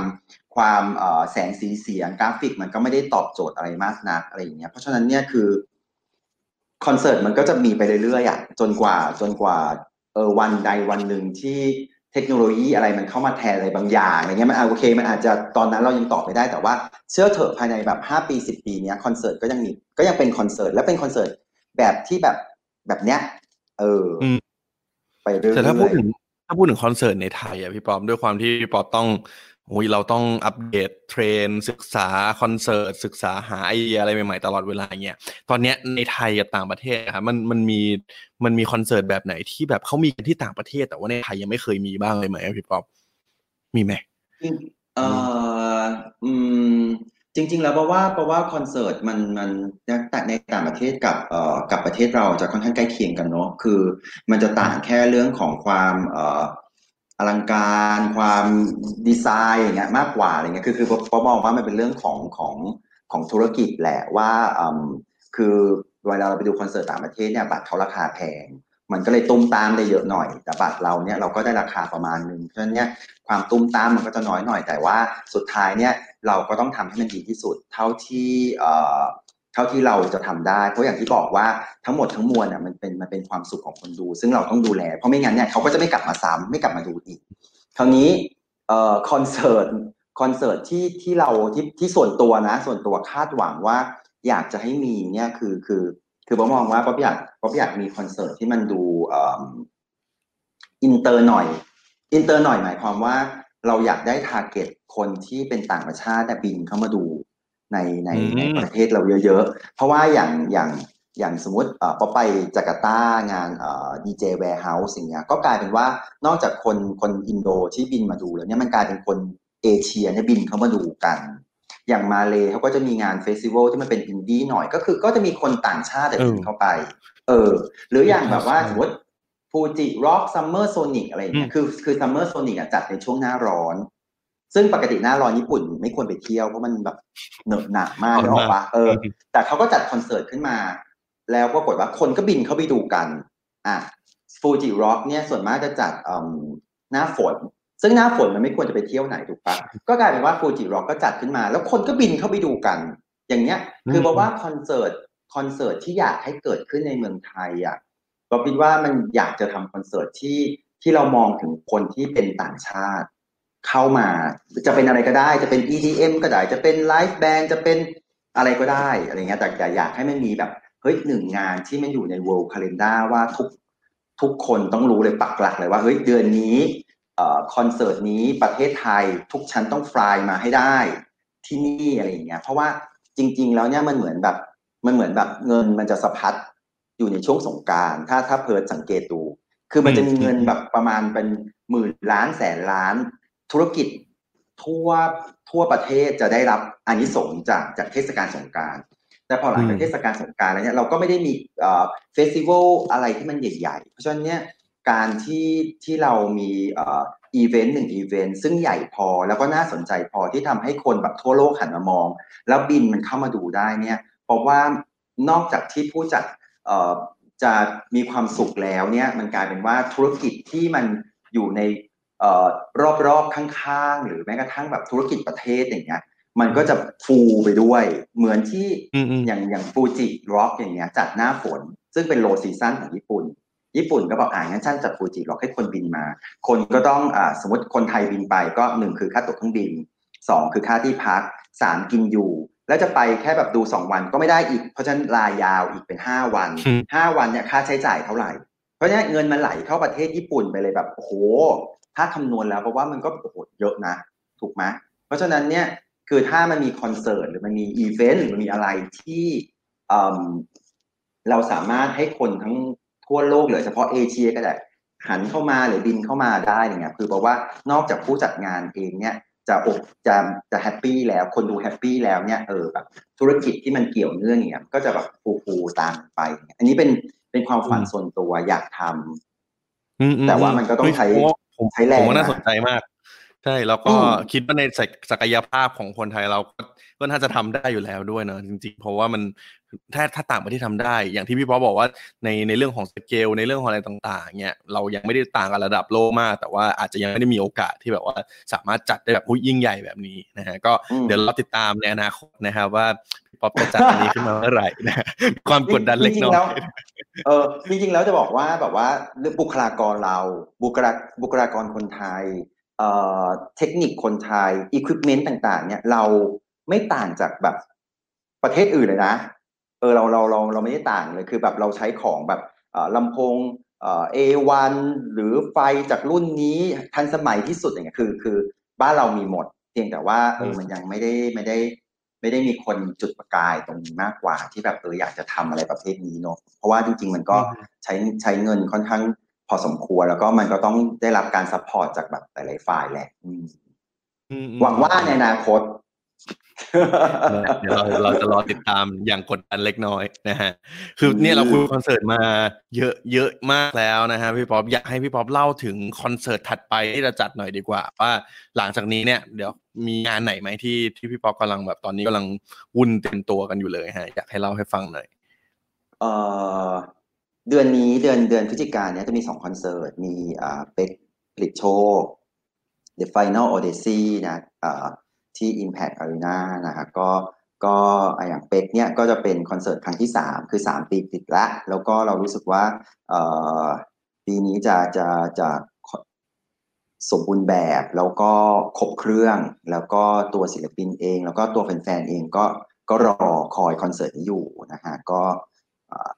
ความแสงสีเสียงกราฟิกมันก็ไม่ได้ตอบโจทย์อะไรมากนักอะไรอย่างเงี้ยเพราะฉะนั้นเนี่ยคือ คอนเสิร์ตมันก็จะมีไปเรื่อยๆอะจนกว่าจนกว่าเออวันใดวันหนึ่งที่เทคโนโลยีอะไรมันเข้ามาแทนอะไรบางอย่างอะไรเงี้ยมันโอเค มันอาจจะตอนนั้นเรายังตอบไม่ได้แต่ว่าเชื่อเถอะภายในแบบห้าปีสิบปีเนี้ยคอนเสิร์ตก็ยังมีก็ยังเป็นคอนเสิร์ตและเป็นคอนเสิร์ตแบบที่แบบแบบเนี้ยเออไปเรื่อยๆแต่ถ้าพูดถึงถ้าพูดถึงคอนเสิร์ตในไทยอะพี่ป๊อมด้วยความที่พี่ป๊อมต้องโอ้ยเราต้องอัปเดตเทรนศึกษาคอนเสิร์ตศึกษาหาไอเดียอะไรใหม่ๆตลอดเวลาเงี้ยตอนเนี้ยในไทยกับต่างประเทศครับมันมันมีมันมีคอนเสิร์ตแบบไหนที่แบบเขามีกันที่ต่างประเทศ แต่ว่าในไทยยังไม่เคยมีบ้างเลยไหมพี่ป๊อปมีไหมเอ่ออืมจริง ๆ แล้วเพราะว่าเพราะว่าคอนเสิร์ตมันมันแต่ในต่างประเทศกับเอ่อกับประเทศเราจะค่อนข้างใกล้เคียงกันเนาะคือ มันจะต่างแค่เรื่องของความเอ่อ อลังการความดีไซน์อย่างเงี้ยมากกว่าอะไรเงี้ยคือคือพอมองว่ามันเป็นเรื่องของของของธุรกิจแหละว่าคือเวลาเราไปดูคอนเสิร์ตต่างประเทศเนี่ยบัตรเขาราคาแพง มันก็เลยตุ้มตามได้เยอะหน่อย แต่บัตรเราเนี่ยเราก็ได้ราคาประมาณหนึ่งเพราะฉะนั้นเนี่ยความตุ้มตามมันก็จะน้อยหน่อย แต่ว่าสุดท้ายเนี่ยเราก็ต้องทำให้มันดีที่สุด เท่าที่ เท่าที่เราจะทำได้ เพราะอย่างที่บอกว่าทั้งหมดทั้งมวลอะมันเป็นมันเป็นความสุขของคนดู ซึ่งเราต้องดูแล เพราะไม่งั้นเนี่ยเขาก็จะไม่กลับมาซ้ำไม่กลับมาดูอีกคราวนี้เอ่อคอนเสิร์ตคอนเสิร์ตที่ที่เราที่ที่ส่วนตัวนะ ส่วนตัวคาดหวังว่า อยากจะให้มีเนี่ยคือคือคือผมมองว่าป๊อปอยากป๊อปอยากมีคอนเสิร์ตที่มันดูอินเตอร์หน่อยอินเตอร์หน่อยหมายความว่าเราอยากได้ target คนที่เป็นต่างประเทศแต่บินเข้ามาดู ในในในประเทศเราเยอะๆ เพราะว่าอย่างอย่างอย่างสมมติเอ่อป๊อปไปจาการ์ตางานเอ่อ DJ Warehouse สิ่งเนี้ยก็กลายเป็นว่านอกจากคนคนอินโดที่บินมาดูแล้วเนี่ยมันกลายเป็นคนเอเชียเนี่ยบินเข้ามาดูกัน อย่างมาเลเขาก็จะมีงาน festival ที่มันเป็นอินดี้หน่อยก็คือ ก็จะมีคนต่างชาติบินเข้าไป เออ หรืออย่างแบบว่าสมมติ Fuji Rock Summer Sonic อะไรเงี้ยคือคือ Summer Sonic จัดในช่วงหน้าร้อน ซึ่งปกติหน้าร้อนญี่ปุ่นไม่ควรไปเที่ยวเพราะมันแบบเหนอะหนามากเลยถูกปะเออ แต่เขาก็จัดคอนเสิร์ตขึ้นมา แล้วก็ปรากฏว่าคนก็บินเข้าไปดูกัน อะ Fuji Rock เนี่ยส่วนมากจะจัดหน้าฝน ซึ่งหน้าฝนมันไม่ควรจะไปเที่ยวไหนถูกปะก็กลายเป็นว่า Fuji Rock ก็จัดขึ้นมา แล้วคนก็บินเข้าไปดูกัน อย่างเงี้ย คือบอกว่าคอนเสิร์ตคอนเสิร์ตที่อยากให้เกิดขึ้นในเมืองไทยอะก็คิดว่ามันอยากจะทำคอนเสิร์ตที่ที่เรามองถึงคนที่เป็นต่างชาติ เข้ามาจะเป็นอะไรก็ได้จะเป็น EDM ก็ได้จะเป็น live band จะเป็นอะไรก็ได้อะไรเงี้ยแต่อยากให้มันมีแบบเฮ้ยหนึ่งงานที่มันอยู่ใน world calendar ว่าทุกทุกคนต้องรู้เลยปักหลักเลยว่าเฮ้ยเดือนนี้คอนเสิร์ตนี้ประเทศไทยทุกชั้นต้องฟลายมาให้ได้ที่นี่อะไรอย่างเงี้ยเพราะว่าจริง ๆ แล้วเนี่ยมันเหมือนแบบมันเหมือนแบบเงินมันจะสะพัดอยู่ในช่วงสงการถ้าถ้าเพิร์ดสังเกตดู คือมันจะมีเงินแบบประมาณเป็นหมื่นล้านแสนล้าน ธุรกิจทั่วทั่วประเทศจะได้รับอานิสงส์จากจากเทศกาลสงการแต่พอหลังจากเทศกาลสงกรานต์แล้วเนี่ยเราก็ไม่ได้มีเอ่อ festival อะไรที่มันใหญ่ๆ เพราะฉะนั้นเนี่ยการที่ที่เรามีเอ่ออีเวนต์หนึ่งอีเวนต์ซึ่งใหญ่พอแล้วก็น่าสนใจพอที่ทำให้คนแบบทั่วโลกหันมามอง แล้วบินมันเข้ามาดูได้เนี่ยเพราะว่านอกจากที่ผู้จัดจะมีความสุขแล้วเนี่ยมันกลายเป็นว่าธุรกิจที่มันอยู่ใน รอบๆข้างๆ หรือแม้กระทั่งแบบธุรกิจประเทศอย่างเงี้ยมันก็จะฟูไปด้วย เหมือนที่อย่างอย่างฟูจิร็อกอย่างเงี้ยจัดหน้าฝน ซึ่งเป็นโลซีซั่นของญี่ปุ่น ญี่ปุ่นก็บอกอ่างั้นฉันจัดฟูจิร็อกให้คนบินมา คนก็ต้องอ่าสมมติคนไทยบินไปก็หนึ่งคือค่าตั๋วเครื่องบินสองคือค่าที่พักสามกินอยู่ แล้วจะไปแค่แบบดูสองวันก็ไม่ได้อีก เพราะฉะนั้นลายาวอีกเป็นห้าวันห้าวันเนี่ยค่าใช้จ่ายเท่าไหร่ เพราะฉะนั้นเงินมันไหลเข้าประเทศญี่ปุ่นไปเลยแบบโอ้โห ถ้าคำนวณแล้วเพราะว่ามันก็โอ้โหเยอะนะ ถูกไหมเพราะฉะนั้นเนี่ยคือถ้ามันมีคอนเสิร์ตหรือมันมีอีเวนต์หรือมันมีอะไรที่เราสามารถให้คนทั้งทั่วโลกหรือเฉพาะเอเชียก็ได้หันเข้ามาหรือบินเข้ามาได้เนี่ยคือบอกว่านอกจากผู้จัดงานเองเนี่ยจะอกจะจะ happy แล้วคนดู happy แล้วเนี่ยเออแบบธุรกิจที่มันเกี่ยวเนื่องเนี่ยก็จะแบบฟูฟูตามไป อันนี้เป็นเป็นความฝันส่วนตัวอยากทำแต่ว่ามันก็ต้องใช้ ใช้แรงผมว่าน่าสนใจมาก ใช่แล้วก็คิดว่าในศักยภาพของคนไทยเราก็ ก็น่าจะทำได้อยู่แล้วด้วยเนอะจริงๆ เพราะว่ามันถ้าถ้าต่างประเทศทาได้ อย่างที่พี่ป๊อบอกว่าในในเรื่องของสเกลในเรื่องของอะไรต่างๆเนี่ยเรายังไม่ได้ต่างกันระดับโลกมาก แต่ว่าอาจจะยังไม่ได้มีโอกาสที่แบบว่าสามารถจัดได้แบบยิ่งใหญ่แบบนี้นะฮะก็เดี๋ยวเราติดตามในอนาคตนะครับว่าพี่ป๊อปจะจัดอันนี้ขึ้นมาเมื่อไหร่นะความกดดันเล็กน้อยเออจริงๆแล้วจะบอกว่าแบบว่าบุคลากรเรา บุคลาบุคลากรคนไทยเอ่อเทคนิคคนไทยอุปกรณ์ต่างๆเนี่ยเรา ไม่ต่างจากแบบประเทศอื่นเลยนะ เออเราเราเราเราไม่ได้ต่างเลยคือแบบเราใช้ของแบบลำโพงเอวันหรือไฟจากรุ่นนี้ทันสมัยที่สุดอย่างเงี้ยคือคือบ้านเรามีหมด เพียงแต่ว่าเออมันยังไม่ได้ไม่ได้ ไม่ได้มีคนจุดประกายตรงนี้มากกว่า ที่แบบเอออยากจะทำอะไรประเภทนี้เนาะเพราะว่าจริง ๆ มันก็ใช้ใช้เงินค่อนข้างพอสมควรแล้วก็มันก็ต้องได้รับการ support จากแบบหลายๆฝ่ายแหละหวังว่าในอนาคต เดี๋ยวเราเราจะรอติดตามอย่างกดดันเล็กน้อยนะฮะคือเนี่ยเราคุยคอนเสิร์ตมาเยอะเยอะมากแล้วนะฮะพี่ป๊อปอยากให้พี่ป๊อปเล่าถึงคอนเสิร์ตถัดไปที่จะจัดหน่อยดีกว่า ว่าหลังจากนี้เนี่ยเดี๋ยวมีงานไหนไหมที่ที่พี่ป๊อปกำลังแบบตอนนี้กำลังวุ่นเต็มตัวกันอยู่เลยฮะอยากให้เล่าให้ฟังหน่อยเอ่อเดือนนี้เดือนเดือนพฤศจิกายนเนี้ยจะมีสองคอนเสิร์ตมีอ่าเป็กผลิตโชค The Final Odyssey นะอ่า ที่ Impact Arena นะฮะก็ก็อ่าอย่างเป็กเนี่ยก็จะเป็นคอนเสิร์ตครั้งที่สามคือสามปีติดละ แล้วก็เรารู้สึกว่าเอ่อปีนี้จะจะจะสมบูรณ์แบบแล้วก็ครบเครื่อง แล้วก็ตัวศิลปินเอง แล้วก็ตัวแฟนๆเองก็ก็รอคอยคอนเสิร์ตนี้อยู่นะฮะก็อ่า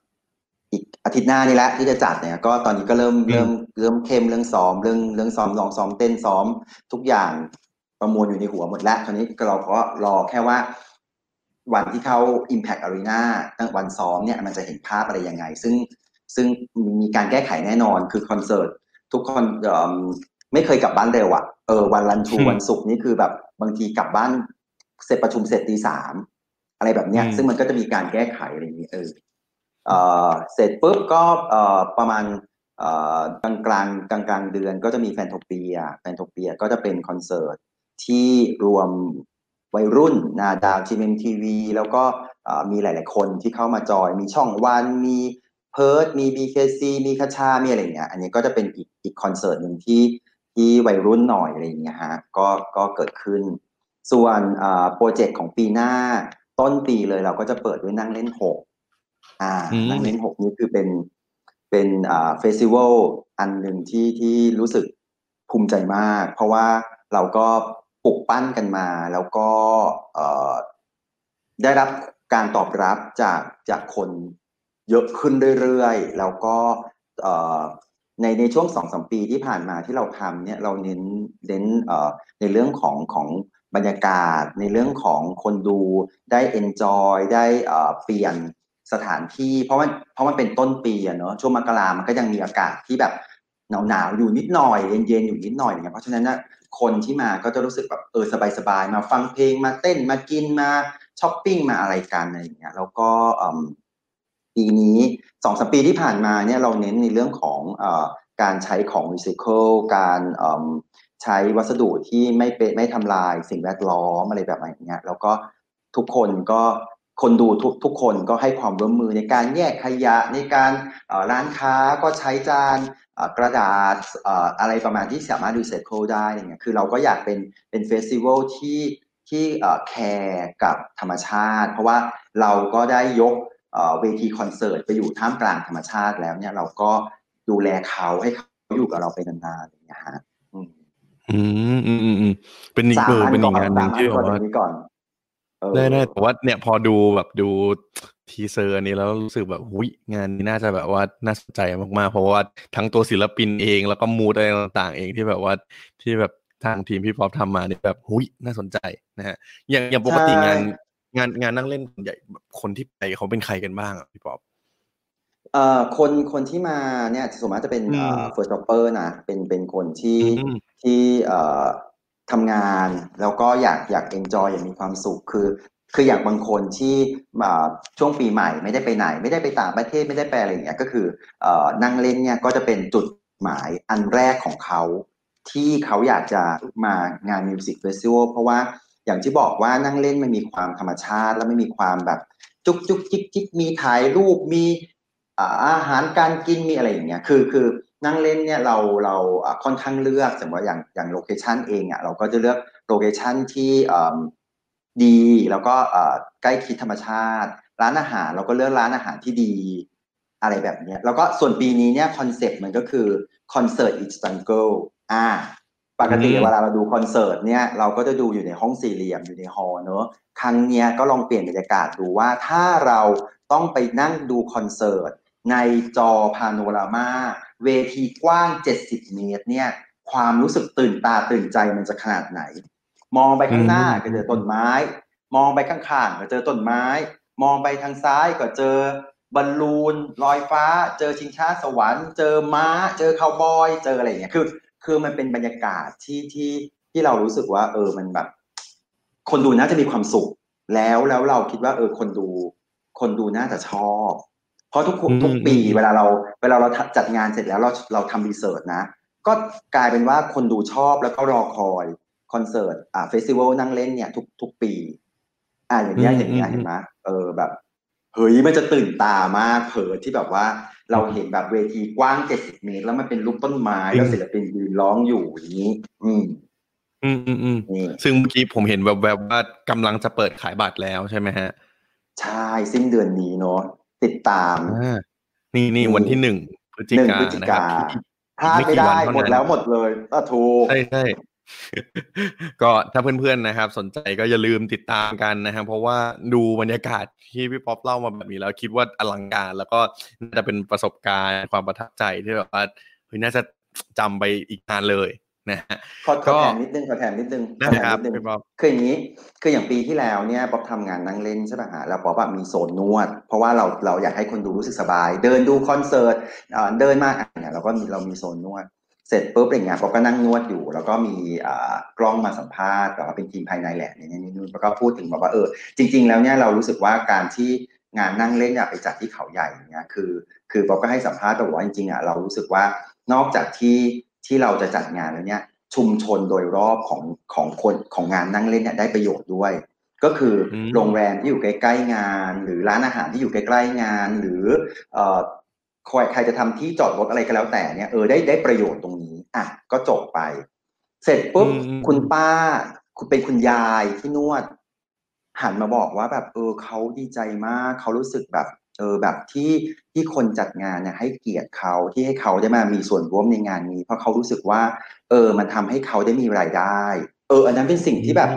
อีกอาทิตย์หน้านี่แหละที่จะจัดเนี่ยก็ตอนนี้ก็เริ่มเริ่มเริ่มเข้มเรื่องซ้อมเรื่องเรื่องซ้อมลองซ้อมเต้นซ้อมทุกอย่าง ประมวลอยู่ในหัวหมดแล้วคราวนี้เราก็รอแค่ว่า วันที่เข้า Impact Arena ตั้งวันซ้อมเนี่ยมันจะเห็นภาพอะไรยังไง ซึ่งซึ่งมีการแก้ไขแน่นอนคือคอนเสิร์ตทุกคนเอิ่มไม่เคยกลับบ้านเร็วอะเออวัน run through อืมวันศุกร์นี่คือแบบบางทีกลับบ้านเสร็จประชุมเสร็จตีสามอะไรแบบเนี้ยอืมซึ่งมันก็จะมีการแก้ไขอะไรอย่างนี้เออเอ่อเสร็จปุ๊บก็เอ่อประมาณเอ่อกลางกลางกลางกลางๆเดือนก็จะมีแฟนโทเปีย แฟนโทเปียก็จะเป็นคอนเสิร์ต ที่รวมวัยรุ่นนาดาวทีมเอ็มทีวีแล้วก็เอ่อมีหลาย ๆ คนที่เข้ามาจอย มีช่องวันมีเพิร์ดมี BKC มีคาชา มีอะไรอย่างเงี้ย อันนี้ก็จะเป็นอีกอีกคอนเสิร์ตหนึ่งที่ที่วัยรุ่นหน่อยอะไรอย่างเงี้ยฮะก็ก็เกิดขึ้น ส่วนเอ่อโปรเจกต์ของปีหน้าต้นปีเลยเราก็จะเปิดด้วยนั่งเล่นหกอ่าอืมนั่งเล่นหกนี่คือเป็นเป็นอ่า festivalอันหนึ่งที่ที่รู้สึกภูมิใจมาก เพราะว่าเราก็ ปลุกปั้นกันมา แล้วก็ได้รับการตอบรับจากจากคนเยอะขึ้นเรื่อยๆ แล้วก็ในในช่วงสองสมปีที่ผ่านมาที่เราทำเนี่ยเราเน้นเน้นในเรื่องของของบรรยากาศ ในเรื่องของคนดูได้ enjoy ได้เปลี่ยนสถานที่เพราะมันเพราะมันเป็นต้นปีอะเนาะช่วงมกรามันก็ยังมีอากาศที่แบบหนาวๆอยู่นิดหน่อยเย็นๆอยู่นิดหน่อยเงี้ยเพราะฉะนั้นนะ คนที่มาก็จะรู้สึกแบบเออสบายๆมาฟังเพลงมาเต้นมากินมาช้อปปิ้งมาอะไรกันอะไรอย่างเงี้ยแล้วก็ปีนี้สองสามปีที่ผ่านมาเนี่ยเราเน้นในเรื่องของอการใช้ของรีไซเคิลการใช้วัสดุที่ไม่เป็นไม่ทำลายสิ่งแวดล้อมอะไรแบบนี้ยแล้วก็ทุกคนก็ คนดูทุกทุกคนก็ให้ความร่วมมือในการแยกขยะในการเอ่อร้านค้าก็ใช้จานเอ่อกระดาษเอ่ออะไรประมาณที่สามารถรีไซเคิลได้อะไรเงี้ยคือเราก็อยากเป็นเป็น festival ที่ที่เอ่อแคร์กับธรรมชาติ เพราะว่าเราก็ได้ยกเอ่อเวทีคอนเสิร์ตไปอยู่ท่ามกลางธรรมชาติแล้วเนี่ยเราก็ดูแลเขาให้เขาอยู่กับเราไปนานๆอย่างเงี้ยฮะอืมอืมอืมอืมอืมเป็นอีกสามเอออันก่อนสามอันก่อนเป็นอีกงานหนึ่งที่แบบว่า ได้ได้แต่ว่าเนี่ยพอดูแบบดู teaser อันนี้แล้วรู้สึกแบบหุยงานนี้น่าจะแบบว่าน่าสนใจมากๆ เพราะว่าทั้งตัวศิลปินเองแล้วก็ mood อะไรต่างๆ เองที่แบบว่าที่แบบทางทีมพี่ป๊อปทำมาเนี่ยแบบหุยน่าสนใจนะฮะอย่างอย่างปกติงานงานงานนั่งเล่นส่วนใหญ่แบบคนที่ไปเขาเป็นใครกันบ้างอะพี่ป๊อปเอ่อคนคนที่มาเนี่ยส่วนมากจะเป็นอืมเอ่อ first jobber นะเป็นเป็นคนที่อืมที่เอ่อ ทำงานแล้วก็อยากอยาก enjoy อยากมีความสุขคือ คืออย่างบางคนที่ช่วงปีใหม่ไม่ได้ไปไหน ไม่ได้ไปต่างประเทศไม่ได้ไปอะไรอย่างเงี้ยก็คือเออนั่งเล่นเนี่ยก็จะเป็นจุดหมายอันแรกของเขา ที่เขาอยากจะมางาน music festival เพราะว่าอย่างที่บอกว่านั่งเล่นมันมีความธรรมชาติ แล้วไม่มีความแบบจุกจุกจิกจิกมีถ่ายรูปมีอาหารการกินมีอะไรอย่างเงี้ยคือคือ นั่งเล่นเนี่ยเราเราอ่าค่อนข้างเลือกสมมติว่าอย่างอย่าง location เองอะเราก็จะเลือก location ที่อ่าดีแล้วก็อ่าใกล้ชิดธรรมชาติ ร้านอาหารเราก็เลือกร้านอาหารที่ดีอะไรแบบเนี้ยแล้วก็ส่วนปีนี้เนี่ยคอนเซ็ปต์มันก็คือคอนเสิร์ต It's Jungle อ่าปกติอืมเวลาเราดูคอนเสิร์ตเนี่ยเราก็จะดูอยู่ในห้องสี่เหลี่ยมอยู่ใน hall เนอะครั้งเนี้ยก็ลองเปลี่ยนบรรยากาศดูว่าถ้าเราต้องไปนั่งดูคอนเสิร์ตในจอพาโนรามา เวทีกว้าง 70 เมตรเนี่ย ความรู้สึกตื่นตาตื่นใจมันจะขนาดไหน มองไปข้างหน้าก็เจอต้นไม้ มองไปข้างๆก็เจอต้นไม้ มองไปทางซ้ายก็เจอบอลลูนลอยฟ้า เจอชิงช้าสวรรค์ เจอม้า เจอคาวบอย เจออะไรอย่างเงี้ยคือคือมันเป็นบรรยากาศที่ที่ที่เรารู้สึกว่า เออมันแบบ คนดูน่าจะมีความสุข แล้วแล้วเราคิดว่า เออ คนดู คนดูน่าจะชอบ เพราะทุกอืมทุกปีอืมเวลาเราเวลาเราจัดงานเสร็จแล้วเราเราทำรีเสิร์ชนะ ก็กลายเป็นว่าคนดูชอบแล้วก็รอคอยคอนเสิร์ตอ่าเฟสติวัลนั่งเล่นเนี่ยทุกทุกปี อ่าอย่างเงี้ยอย่างเงี้ยเห็นไหมเออแบบเฮ้ยมันจะตื่นตามากเผอที่แบบว่าเราเห็นแบบเวทีกว้างเจ็ดสิบเมตร แล้วมันเป็นรูปต้นไม้แล้วศิลปินยืนร้องอยู่อย่างนี้ อืม อืมอืมอืมนี่ซึ่งเมื่อกี้ผมเห็นแวบๆว่ากำลังจะเปิดขายบัตรแล้วใช่ไหมฮะ ใช่สิ้นเดือนนี้เนาะ ติดตามอ่านี่นี่อืมวันที่หนึ่งพฤศจิหนึ่งกาพฤศจินะครับกาที่พลาดไม่ได้หมดแล้วหมดเลยอะถูกใช่ใช่ก็ถ้าเพื่อนๆนะครับ สนใจก็อย่าลืมติดตามกันนะครับเพราะว่าดูบรรยากาศที่พี่ป๊อปเล่ามาแบบนี้แล้วคิดว่าอลังการ แล้วก็น่าจะเป็นประสบการณ์ความประทับใจที่แบบว่าเฮ้ยน่าจะจำไปอีกนานเลย นะฮะขอขก็อแถมนิดนึงขอแถมนิดนึงได้ขอแถมครับนิดนึงพี่ป๊อปคืออย่างนี้คืออย่างปีที่แล้วเนี่ยป๊อปทำงานนั่งเล่นใช่ป่ะฮะแล้วป๊อปอะมีโซนนวด เพราะว่าเราเราอยากให้คนดูรู้สึกสบาย เดินดูคอนเสิร์ตเอ่อเดินมาอะเนี่ยเราก็มีเรามีโซนนวดเสร็จปุ๊บอย่างเงี้ยป๊อปก็นั่งนวดอยู่ แล้วก็มีอ่ากล้องมาสัมภาษณ์แบบว่าเป็นทีมภายในแหละเนี่ยนี่นู่นแล้วก็พูดถึงแบบว่าเออจริง ๆ แล้วเนี่ยเรารู้สึกว่าการที่งานนั่งเล่นอยากไปจัดที่เขาใหญ่เนี่ยคือ คือป๊อปก็ให้สัมภาษณ์ไปบอกว่าจริงๆอะเรารู้สึกว่านอกจากที่ ที่เราจะจัดงานแล้วเนี่ยชุมชนโดยรอบของของคนของงานนั่งเล่นเนี่ยได้ประโยชน์ด้วย ก็คืออมโรงแรมที่อยู่ใกล้ๆงาน หรือร้านอาหารที่อยู่ใกล้ๆงาน หรือเอ่อใครใครจะทำที่จอดรถอะไรก็แล้วแต่เนี่ยเออได้ได้ประโยชน์ตรงนี้อะก็จบไป เสร็จปุ๊บอืมคุณป้า คุณเป็นคุณยายที่นวดหันมาบอกว่าแบบเออเขาดีใจมากเขารู้สึกแบบ เออแบบที่ที่คนจัดงานเนี่ยให้เกียรติเขาที่ให้เขาได้มามีส่วนร่วมในงานนี้ เพราะเขารู้สึกว่า เออ มันทำให้เขาได้มีรายได้ เออ อันนั้นเป็นสิ่งที่แบบ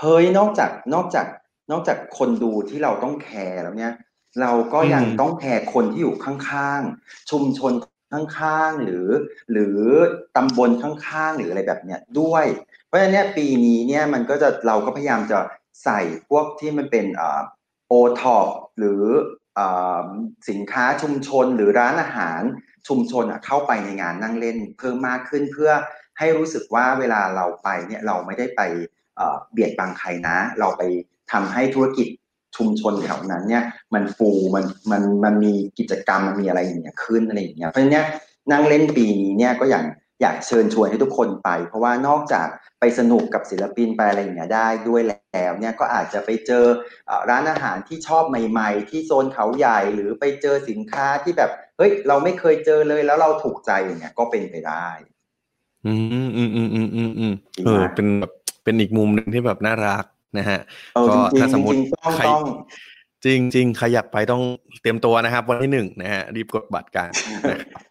เฮ้ยนอกจากนอกจากนอกจากคนดูที่เราต้องแคร์แล้วเนี่ย เราก็ยังอืมต้องแคร์คนที่อยู่ข้างๆ ชุมชนข้างๆ หรือ หรือตำบลข้างๆ หรืออะไรแบบเนี้ยด้วย เพราะฉะนั้นเนี่ยปีนี้เนี่ยมันก็จะเราก็พยายามจะใส่พวกที่มันเป็นอ่าโอท็อปหรืออ่า สินค้าชุมชนหรือร้านอาหารชุมชนเข้าไปในงานนั่งเล่นเพิ่มมากขึ้นเพื่อให้รู้สึกว่าเวลาเราไปเนี่ยเราไม่ได้ไปเบียดบังใครนะ เราไปทำให้ธุรกิจชุมชนแถวนั้นเนี่ยมันฟูมันมันมันมีกิจกรรมมันมีอะไรอย่างเงี้ยขึ้นอะไรอย่างเงี้ยเพราะฉะนั้นนั่งเล่นปีนี้เนี่ยก็อย่าง อยากเชิญชวนให้ทุกคนไป เพราะว่านอกจากไปสนุกกับศิลปินไปอะไรอย่างเงี้ยได้ด้วยแล้วเนี่ยก็อาจจะไปเจอเอ่อร้านอาหารที่ชอบใหม่ ๆ ที่โซนเขาใหญ่หรือไปเจอสินค้าที่แบบเฮ้ยเราไม่เคยเจอเลยแล้วเราถูกใจอย่างเงี้ยก็เป็นไปได้ อืมอืมอืมอืมอืมอืมอืมจริงเออมากเป็นแบบเป็นอีกมุมหนึ่งที่แบบน่ารักนะฮะเออก็จริงถ้าสมมๆจติริงๆต้องใครต้องจริงจริงใครอยากไปต้องเตรียมตัวนะครับ วันที่หนึ่งนะฮะรีบกดบัตรกันนะครับ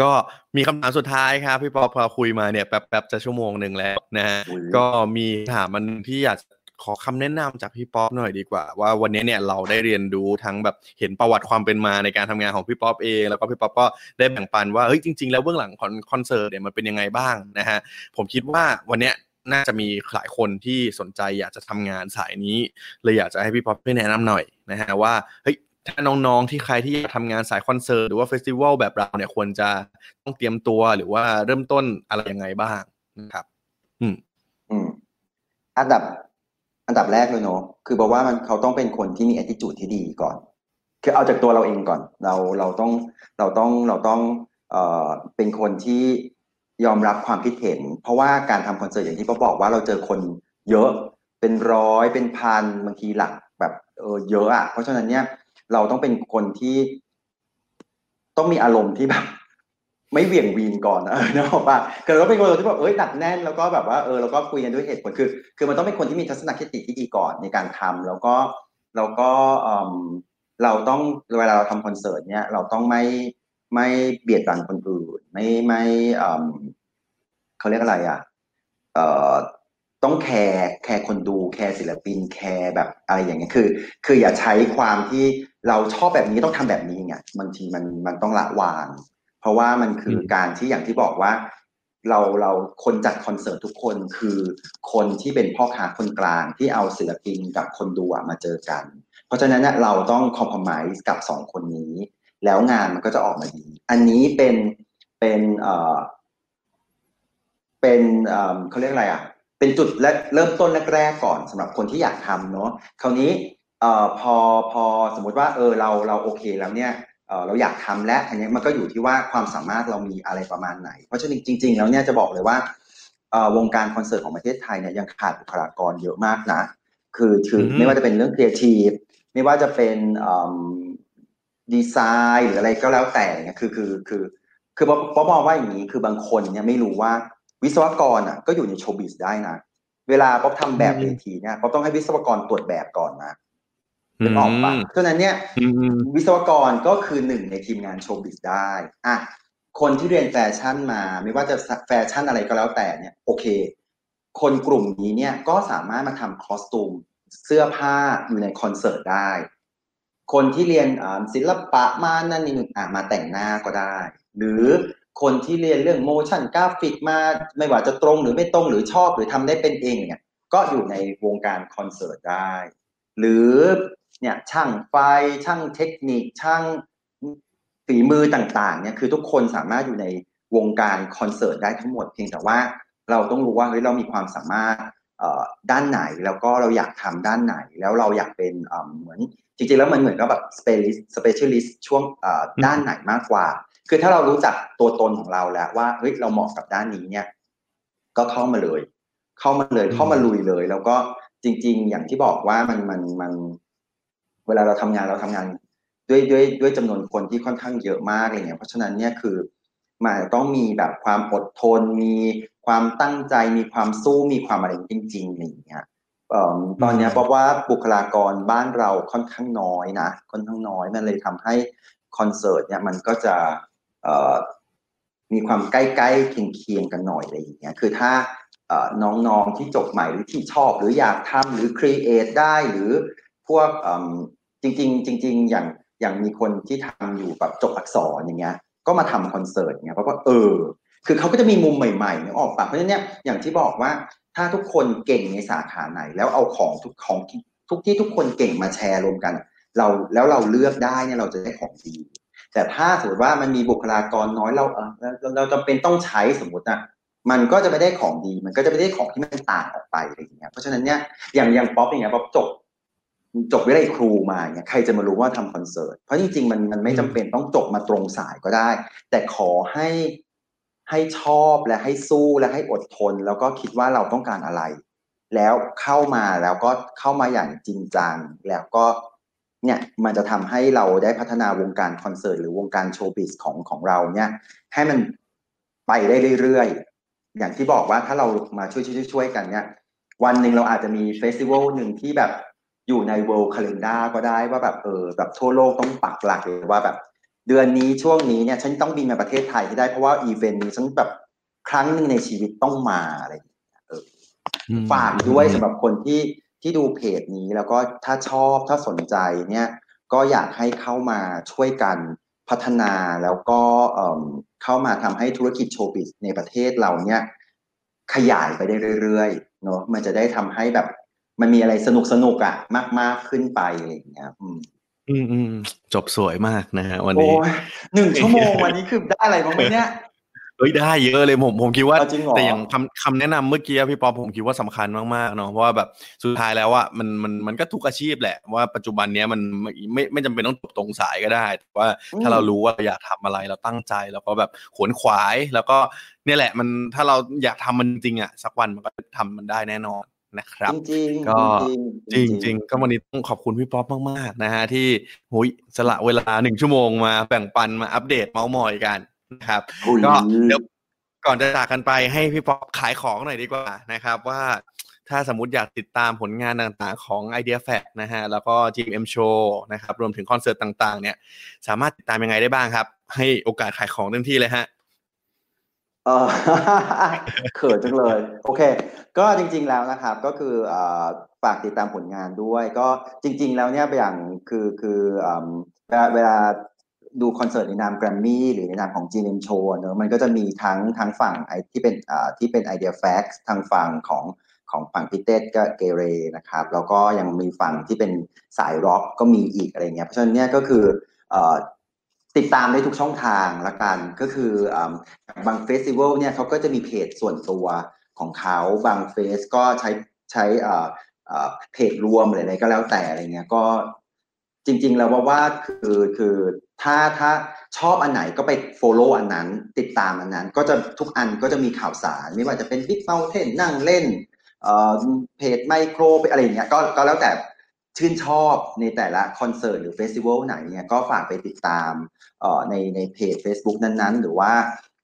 ก็มีคำถามสุดท้ายครับพี่ป๊อปพอคุยมาเนี่ยแป๊บๆจะชั่วโมงหนึ่งแล้วนะฮะอุ๊ยก็มีถามมันที่อยากขอคำแนะนำจากพี่ป๊อปหน่อยดีกว่า ว่าวันนี้เนี่ยเราได้เรียนรู้ทั้งแบบเห็นประวัติความเป็นมาในการทำงานของพี่ป๊อปเองแล้วก็พี่ป๊อปก็ได้แบ่งปันว่าเฮ้ยจริง ๆ แล้วเบื้องหลังคอนคอนเสิร์ตเนี่ยมันเป็นยังไงบ้างนะฮะผมคิดว่าวันเนี้ยน่าจะมีหลายคนที่สนใจอยากจะทำงานสายนี้เลยอยากจะให้พี่ป๊อปช่วยแนะนำหน่อยนะฮะว่าเฮ้ย ถ้าน้องๆที่ใครที่อยากทำงานสายคอนเสิร์ตหรือว่าเฟสติวัลแบบเราเนี่ยควรจะต้องเตรียมตัวหรือว่าเริ่มต้นอะไรยังไงบ้างนะครับ อืม อืม อันดับ อันดับแรกเลยเนาะคือบอกว่ามันเขาต้องเป็นคนที่มี attitude ที่ดีก่อน คือเอาจากตัวเราเองก่อน เราเราต้องเราต้องเราต้อง เอ่อเป็นคนที่ยอมรับความคิดเห็น เพราะว่าการทำคอนเสิร์ตอย่างที่ป๊อบอกว่าเราเจอคนเยอะเป็นร้อยเป็นพันบางทีหลักแบบเออเยอะอะเพราะฉะนั้นเนี่ย เราต้องเป็นคนที่ต้องมีอารมณ์ที่แบบไม่เหวี่ยงวีนก่อนนะเออนึกออกปะคือเราเป็นคนที่แบบเอ้ยหนักแน่นแล้วก็แบบว่าเออเราก็คุยกันด้วยเหตุผลคือ คือมันต้องเป็นคนที่มีทัศนคติที่ดีก่อนในการทำแล้วก็แล้วก็เราต้องเวลาเราทำคอนเสิร์ตเนี่ยเราต้องไม่ไม่เบียดบังคนอื่นไม่ไม่เอิ่มเขาเรียกอะไรอะเอ่อต้องแคร์แคร์คนดูแคร์ศิลปินแคร์แบบอะไรอย่างเงี้ยคือ คืออย่าใช้ความที่ เราชอบแบบนี้ต้องทำแบบนี้ไงบางทีมันมันต้องละวาง เพราะว่ามันคือการที่อย่างที่บอกว่า เราเราคนจัดคอนเสิร์ตทุกคนคือคนที่เป็นพ่อค้าคนกลางที่เอาศิลปินกับคนดูอะมาเจอกัน เพราะฉะนั้นเนี่ยเราต้องคอม p r o m i s e กับสองคนนี้ แล้วงานมันก็จะออกมาดี อันนี้เป็นเป็นเอ่อเป็นเอ่อเขาเรียกอะไรอะเป็นจุดและเริ่มต้นแรกๆก่อนสำหรับคนที่อยากทำเนาะคราวนี้เอ่อพอพอสมมติว่าเออเราเราโอเคแล้วเนี่ยเอ่อเราอยากทำละอันนี้มันก็อยู่ที่ว่าความสามารถเรามีอะไรประมาณไหน เพราะฉะนั้นจริง ๆ แล้วเนี่ยจะบอกเลยว่าเอ่อวงการคอนเสิร์ตของประเทศไทยเนี่ยยังขาดบุคลากรเยอะมากนะ คือคืออือฮึไม่ว่าจะเป็นเรื่องครีเอทีฟไม่ว่าจะเป็นดีไซน์หรืออะไรก็แล้วแต่เนี่ยคือคือคือคือป๊อปมองว่าอย่างนี้คือบางคนเนี่ยไม่รู้ว่าวิศวกรอะก็อยู่ใน showbiz ได้นะ เวลาป๊อปทำแบบเวทีเนี่ยป๊อปต้องให้วิศวกรตรวจแบบก่อนนะ นึกออกปะเพราะนั้นเนี่ยวิศวกรก็คือหนึ่งในทีมงาน showbiz ได้อะคนที่เรียนแฟชั่นมา ไม่ว่าจะแฟชั่นอะไรก็แล้วแต่เนี่ยโอเค คนกลุ่มนี้เนี่ยก็สามารถมาทำคอสตูมเสื้อผ้าอยู่ในคอนเสิร์ตได้ คนที่เรียนศิลปะมานั่นนี่อะมาแต่งหน้าก็ได้ หรือคนที่เรียนเรื่องโมชั่นกราฟิกมาไม่ว่าจะตรงหรือไม่ตรงหรือชอบหรือทำได้เป็นเองเนี่ยก็อยู่ในวงการคอนเสิร์ตได้ หรือ เนี่ยช่างไฟช่างเทคนิคช่างฝีมือต่างๆเนี่ยคือทุกคนสามารถอยู่ในวงการคอนเสิร์ตได้ทั้งหมดเพียงแต่ว่าเราต้องรู้ว่าเฮ้ยเรามีความสามารถด้านไหนแล้วก็เราอยากทำด้านไหน แล้วเราอยากเป็นเหมือนจริงๆแล้วมันเหมือนกับแบบ specialist specialist ช่วงด้านไหนมากกว่า คือถ้าเรารู้จักตัวตนของเราแล้วว่าเฮ้ยเราเหมาะกับด้านนี้เนี่ย ก็เข้ามาเลย เข้ามาเลยเข้ามาลุยเลย แล้วก็จริง ๆ อย่างที่บอกว่ามันมันมัน เวลาเราทำงานเราทำงานด้วยด้วยด้วยจำนวนคนที่ค่อนข้างเยอะมากอะไรเงี้ยเพราะฉะนั้นเนี่ยคือมันต้องมีแบบความอดทน มีความตั้งใจมีความสู้มีความอะไรจริงๆอย่างเงี้ยตอนนี้เพราะว่าบุคลากรบ้านเราค่อนข้างน้อยนะค่อนข้างน้อยมันเลยทำให้คอนเสิร์ตเนี่ยมันก็จะมีความใกล้ๆเคียงๆกันหน่อยอะไรอย่างเงี้ยคือถ้าน้องๆที่จบใหม่หรือที่ชอบหรืออยากทำหรือครีเอทได้หรือ พวกจริงๆจริงๆอย่างอย่างมีคนที่ทำอยู่แบบจบอักษรอย่างเงี้ย ก็มาทำคอนเสิร์ตเงี้ยเพราะว่าเออ คือเขาก็จะมีมุมใหม่ๆเนี่ยออกปากเพราะฉะนั้นเนี่ยอย่างที่บอกว่าถ้าทุกคนเก่งในสาขาไหน แล้วเอาของทุกของทุกที่ทุกคนเก่งมาแชร์รวมกัน เราแล้วเราเลือกได้เนี่ยเราจะได้ของดีแต่ถ้าสมมติว่ามันมีบุคลากรน้อยเราเออเราจำเป็นต้องใช้สมมติอะมันก็จะไม่ได้ของดี มันก็จะไม่ได้ของที่มันต่างออกไปอะไรอย่างเงี้ยเพราะฉะนั้นเนี่ยอย่างอย่างป๊อปอย่างเงี้ยป๊อปจบ จบวิทยาลัยครูมาเนี่ยใครจะมารู้ว่าทำคอนเสิร์ตเพราะจริงๆมันมันไม่จำเป็นต้องจบมาตรงสายก็ได้ แต่ขอให้ให้ชอบและให้สู้และให้อดทน แล้วก็คิดว่าเราต้องการอะไร แล้วเข้ามาแล้วก็เข้ามาอย่างจริงจังแล้วก็เนี่ยมันจะทำให้เราได้พัฒนาวงการคอนเสิร์ตหรือวงการ showbiz ของของเราเนี่ย ให้มันไปได้เรื่อยๆอย่างที่บอกว่าถ้าเรามาช่วยช่วยช่วยกันเนี่ย วันหนึ่งเราอาจจะมี festival หนึ่งที่แบบ อยู่ใน World Calendar ก็ได้ว่าแบบเออแบบทั่วโลกต้องปักหลักเลยว่าแบบ เดือนนี้ช่วงนี้เนี่ยฉันต้องบินมาประเทศไทยให้ได้เพราะว่าอีเวนต์นี้ฉันแบบครั้งหนึ่งในชีวิตต้องมาอะไรอย่างเงี้ยเออฝากด้วยสำหรับคนที่ที่ดูเพจนี้แล้วก็ถ้าชอบถ้าสนใจเนี่ยก็อยากให้เข้ามาช่วยกันพัฒนาแล้วก็เข้ามาทำให้ธุรกิจโชว์บิสในประเทศเราเนี่ยขยายไปได้เรื่อยๆเนาะมันจะได้ทำให้แบบ มันมีอะไรสนุกสนุกอะมากๆขึ้นไปอะไรอย่างเงี้ยอืมอืมอืมจบสวยมากนะฮะวันนี้หนึ่งชั่วโมงวันนี้คือได้อะไรบ้างไหมเนี่ยเฮ้ยได้เยอะเลยผมผมคิดว่าแต่อย่างคำคำแนะนำเมื่อกี้พี่ปอผมคิดว่าสำคัญมากๆเนาะเพราะว่าแบบสุดท้ายแล้วว่ามันมันมันก็ทุกอาชีพแหละว่าปัจจุบันเนี้ยมันไม่ไม่จำเป็นต้องจบตรงสายก็ได้แต่ว่าถ้าเรารู้ว่าอยากทำอะไรเราตั้งใจ แล้วก็แบบขวนขวายแล้วก็เนี่ยแหละมันถ้าเราอยากทำมันจริงอะสักวันมันก็ทำมันได้แน่นอน นะครับจริงก็จริงจริงก็วันนี้ต้องขอบคุณพี่ป๊อปมาก ๆ นะฮะที่หุยสละเวลาหนึ่งชั่วโมงมาแบ่งปันมาอัปเดตเมาส์มอยกันนะครับ ก็เดี๋ยวก่อนจะจากกันไปให้พี่ป๊อปขายของหน่อยดีกว่านะครับ ว่าถ้าสมมติอยากติดตามผลงานต่างๆของ Idea Fact นะฮะแล้วก็ GM Show นะครับรวมถึงคอนเสิร์ตต่างๆ เนี่ย สามารถติดตามยังไงได้บ้างครับ ให้โอกาสขายของเต็มที่เลยฮะ เออเขินจังเลย โอเค ก็จริง ๆแล้วนะครับก็คือฝากติดตามผลงานด้วย ก็จริง ๆ แล้วเนี่ยอย่างคือคือเวลาเวลาดูคอนเสิร์ตในนามแกรมมี่หรือในนามของ g น m Show เนอะมันก็จะมีทั้งทั้งฝั่งไอที่เป็นที่เป็นไอเดียแฟกซ์ทางฝั่งของของฝั่งพิเตสก็เกเรนะครับ แล้วก็ยังมีฝั่งที่เป็นสายร็อกก็มีอีกอะไรเงี้ยเพราะฉะนั้นเนี่ยก็คือ ติดตามได้ทุกช่องทางละกันก็คือบางเฟสติวัลเนี่ยเขาก็จะมีเพจส่วนตัวของเขาบางเฟสก็ใช้ใช้เพจรวมอะไรก็แล้วแต่อะไรเงี้ยก็จริง ๆ แล้วว่าว่าคือคือถ้าถ้าชอบอันไหนก็ไป follow อันนั้น ติดตามอันนั้น ก็จะทุกอันก็จะมีข่าวสาร ไม่ว่าจะเป็น Big Mountain นั่งเล่นเพจไมโครอะไรเงี้ยก็ก็แล้วแต่ ชื่นชอบในแต่ละคอนเสิร์ตหรือ festival ไหนเนี่ยก็ฝากไปติดตามในในเพจ Facebook นั้นๆ หรือว่า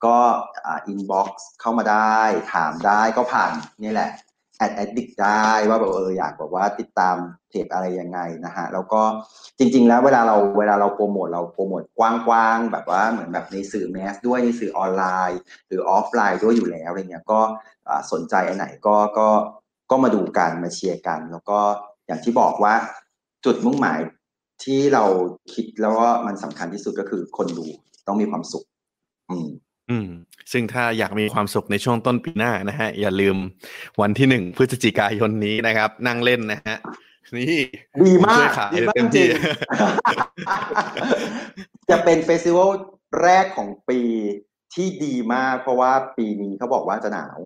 ก็ inbox เข้ามาได้ถามได้ก็ผ่านนี่แหละแอด Addict ได้ว่าแบบเอออยากแบบว่าติดตามเพจอะไรยังไงนะฮะแล้วก็จริง ๆ แล้วเวลาเราเวลาเราโปรโมทเราโปรโมทกว้างๆแบบว่าเหมือนแบบในสื่อแมสด้วยในสื่อออนไลน์ หรือออฟไลน์ด้วยอยู่แล้วอะไรเงี้ยก็สนใจอันไหนก็ก็ก็มาดูกันมาเชียร์กัน แล้วก็ อย่างที่บอกว่าจุดมุ่งหมายที่เราคิดแล้วว่ามันสำคัญที่สุดก็คือคนดูต้องมีความสุข อืม อืม ซึ่งถ้าอยากมีความสุขในช่วงต้นปีหน้านะฮะ อย่าลืมวันที่หนึ่งพฤศจิกายนนี้นะครับ นั่งเล่นนะฮะนี่ดีมากช่วยขายดีมากเต็มที่จริงจะเป็นเฟสติวัลแรกของปีที่ดีมาก เพราะว่าปีนี้เขาบอกว่าจะหนาว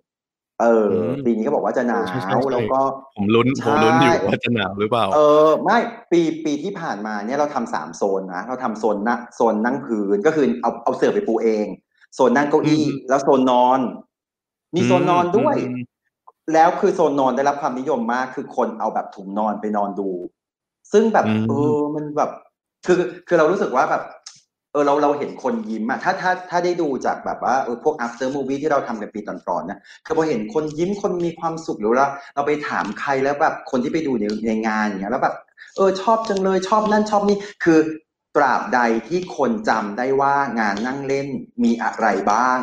เออปีนี้เขาบอกว่าจะหนาวใช่ใช่ใช่แล้วก็ผมลุ้นใช่ผมลุ้นอยู่ว่าจะหนาวหรือเปล่า เออไม่ปีปีที่ผ่านมาเนี่ยเราทำสามโซนนะเราทำโซนนั่งโซนนั่งพื้นก็คือเอาเอาเสื่อไปปูเอง โซนนั่งเก้าอี้อืมแล้วโซนนอน มีโซนนอนด้วยอืมแล้วคือโซนนอนได้รับความนิยมมาก คือคนเอาแบบถุงนอนไปนอนดู ซึ่งแบบอืมเออมันแบบ คือคือเรารู้สึกว่าแบบ เออเราเราเห็นคนยิ้มอะถ้าถ้าถ้าได้ดูจากแบบว่าเออพวก after movie ที่เราทำกันปีตอนๆเนี่ยคือพอเห็นคนยิ้มคนมีความสุขหรือเราเราไปถามใครแล้วแบบคนที่ไปดูในในงานอย่างเงี้ยแล้วแบบเออชอบจังเลยชอบนั่นชอบนี่คือตราบใดที่คนจำได้ว่างานนั่งเล่นมีอะไรบ้าง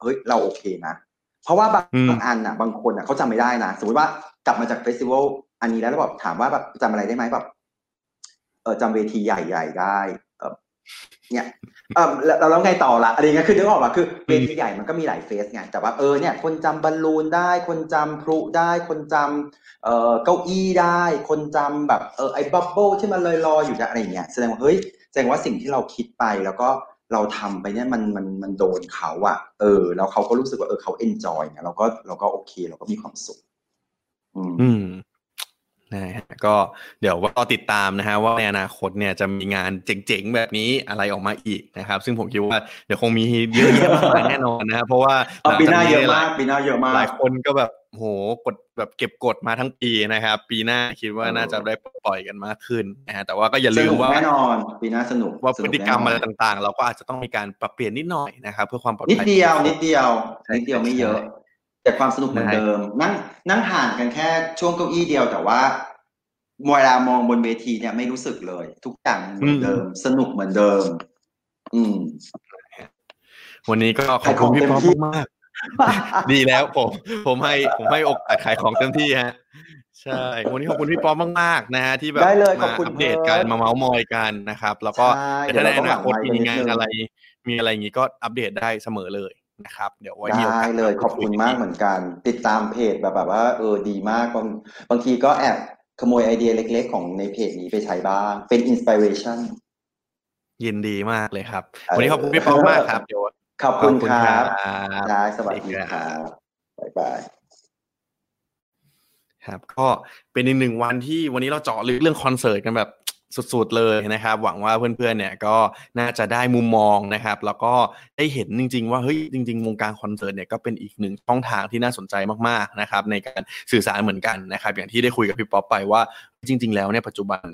เฮ้ยเราโอเคนะ เพราะว่าบางอืมบางอันอะบางคนอะเขาจำไม่ได้นะสมมติว่ากลับมาจากเฟสติวัลอันนี้แล้วแล้วแบบถามว่าแบบจำอะไรได้ไหมแบบเออจำเวทีใหญ่ ๆ ได้ เนี่ยเออแล้วแล้วไงต่อละอะไรเงี้ยคือนึกออกป่ะคือเวทีใหญ่มันก็มีหลายเฟสไงแต่ว่าเออเนี่ยคนจำบอลลูนได้คนจำพลุได้คนจำเอ่อเก้าอี้ได้ คนจำแบบเออไอ้บับเบิ้ลที่มันลอยๆอยู่นะอะไรเงี้ยแสดงว่าเฮ้ยแสดงว่าสิ่งที่เราคิดไปแล้วก็เราทำไปเนี่ยมันมันมันโดนเขาอะเออ แล้วเขาก็รู้สึกว่าเออเขาเอนจอยเนี่ยเราก็เราก็โอเค เราก็มีความสุข อืม นะฮะก็เดี๋ยวว่าติดตามนะฮะว่าในอนาคตเนี่ยจะมีงานเจ๋งๆแบบนี้อะไรออกมาอีกนะครับ ซึ่งผมคิดว่าเดี๋ยวคงมีเยอะแยะมากมายแน่นอนนะครับเพราะว่าเอาปีหน้าเยอะหลัมางกจปีหน้าเยอะนี้มาหลากยคนก็แบบโหกดแบบเก็บกดมาทั้งปีนะครับ ปีหน้าคิดว่าเออน่าจะได้ปล่อยกันมากขึ้นนะฮะแต่ว่าก็อย่าสลืมนุกว่าแน่นอนปีหน้าสนุกว่าสพนุฤกติกรรมแน่อะไรนอนต่างๆ เราก็อาจจะต้องมีการปรับเปลี่ยนนิดหน่อยนะครับเพื่อความปลอดภัยนิดเดียวของนิดเดียวใช่นิดเดียวไม่เยอะใช่ แต่ความสนุกเหมือนได้เดิม นั่งนั่งห่างกันแค่ช่วงเก้าอี้เดียวแต่ว่าเวลามองบนเวทีเนี่ยไม่รู้สึกเลย ทุกอย่างเหมือนเดิม สนุกเหมือนเดิม อืม วันนี้ก็ขอบคุณพี่ป๊อปมากๆดีแล้วผม ผมให้ผมให้โอกาสขายของเต็มที่ฮะใช่วันนี้ขอบคุณพี่ป๊อปมากๆนะฮะที่แบบได้เลยขอบมาคุณอัปเดตกันเพิร์ทมาเมาส์มอยกันนะครับ แล้วก็ใช่แต่ถ้าในเดี๋ยวอเรานาคตต้องหลังไมค์มีงานนิดนึงอะไร มีอะไรอย่างงี้ก็อัปเดตได้เสมอเลย นะครับ เดี๋ยวไว้มีโอกาได้สเลยขอบคุณมากเหมือนกัน ติดตามเพจแบบแบบว่าเออดีมากบางบางทีก็แอบขโมยไอเดียเล็ก ๆ ของในเพจนี้ไปใช้บ้าง เป็นอินสปิเรชันยินดีมากเลยครับเออวันนี้ขอบคุณพี่ป๊อปมากครับเดี๋ยวขอบคุณครับบได้สวัสดีครับบ๊ายบายครับก็เป็นอีกหนึ่งวันที่วันนี้เราเจาะลึกเรื่องคอนเสิร์ตกันแบบ สุดๆเลยนะครับ หวังว่าเพื่อนๆเนี่ยก็น่าจะได้มุมมองนะครับ แล้วก็ได้เห็นจริง ๆ ว่าเฮ้ยจริง ๆ วงการคอนเสิร์ตเนี่ยก็เป็นอีกหนึ่งช่องทางที่น่าสนใจมากๆนะครับ ในการสื่อสารเหมือนกันนะครับ อย่างที่ได้คุยกับพี่ป๊อปไปว่าจริง ๆ แล้วเนี่ยปัจจุบัน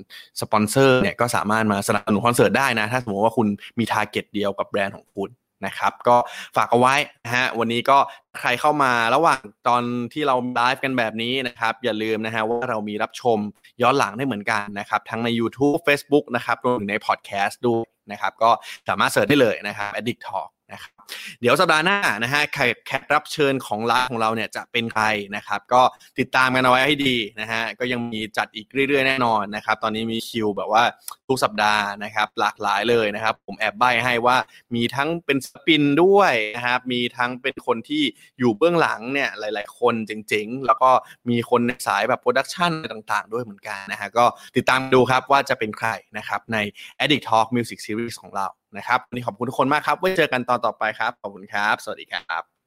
สปอนเซอร์เนี่ยก็สามารถมาสนับสนุนคอนเสิร์ตได้นะ ถ้าสมมติว่าคุณมี target เดียวกับแบรนด์ของคุณนะครับก็ฝากเอาไว้นะฮะวันนี้ก็ใครเข้ามาระหว่างตอนที่เราไลฟ์กันแบบนี้นะครับ อย่าลืมนะฮะว่าเรามีรับชม ย้อนหลังได้เหมือนกันนะครับ ทั้งใน YouTube Facebook นะครับรวมถึงในพอดแคสต์ด้วยนะครับ ก็สามารถ search ได้เลยนะครับ Addict Talk เดี๋ยวสัปดาห์หน้านะฮะแขกรับเชิญของร้านของเราเนี่ยจะเป็นใครนะครับ ก็ติดตามกันเอาไว้ให้ดีนะฮะก็ยังมีจัดอีกเรื่อยๆแน่นอนนะครับ ตอนนี้มีคิวแบบว่าทุกสัปดาห์นะครับ หลากหลายเลยนะครับ ผมแอบใบให้ว่ามีทั้งเป็นสปินด้วยนะครับมีทั้งเป็นคนที่อยู่เบื้องหลังเนี่ยหลาย ๆ คนเจ๋งๆ แล้วก็มีคนในสายแบบโปรดักชันต่างๆ ด้วยเหมือนกันนะฮะก็ติดตามดูครับว่าจะเป็นใครนะครับใน Addict Talk Music Series ของเรา นะครับวันนี้ขอบคุณทุกคนมากครับไว้เจอกันตอนต่อไปครับ ขอบคุณครับ สวัสดีครับ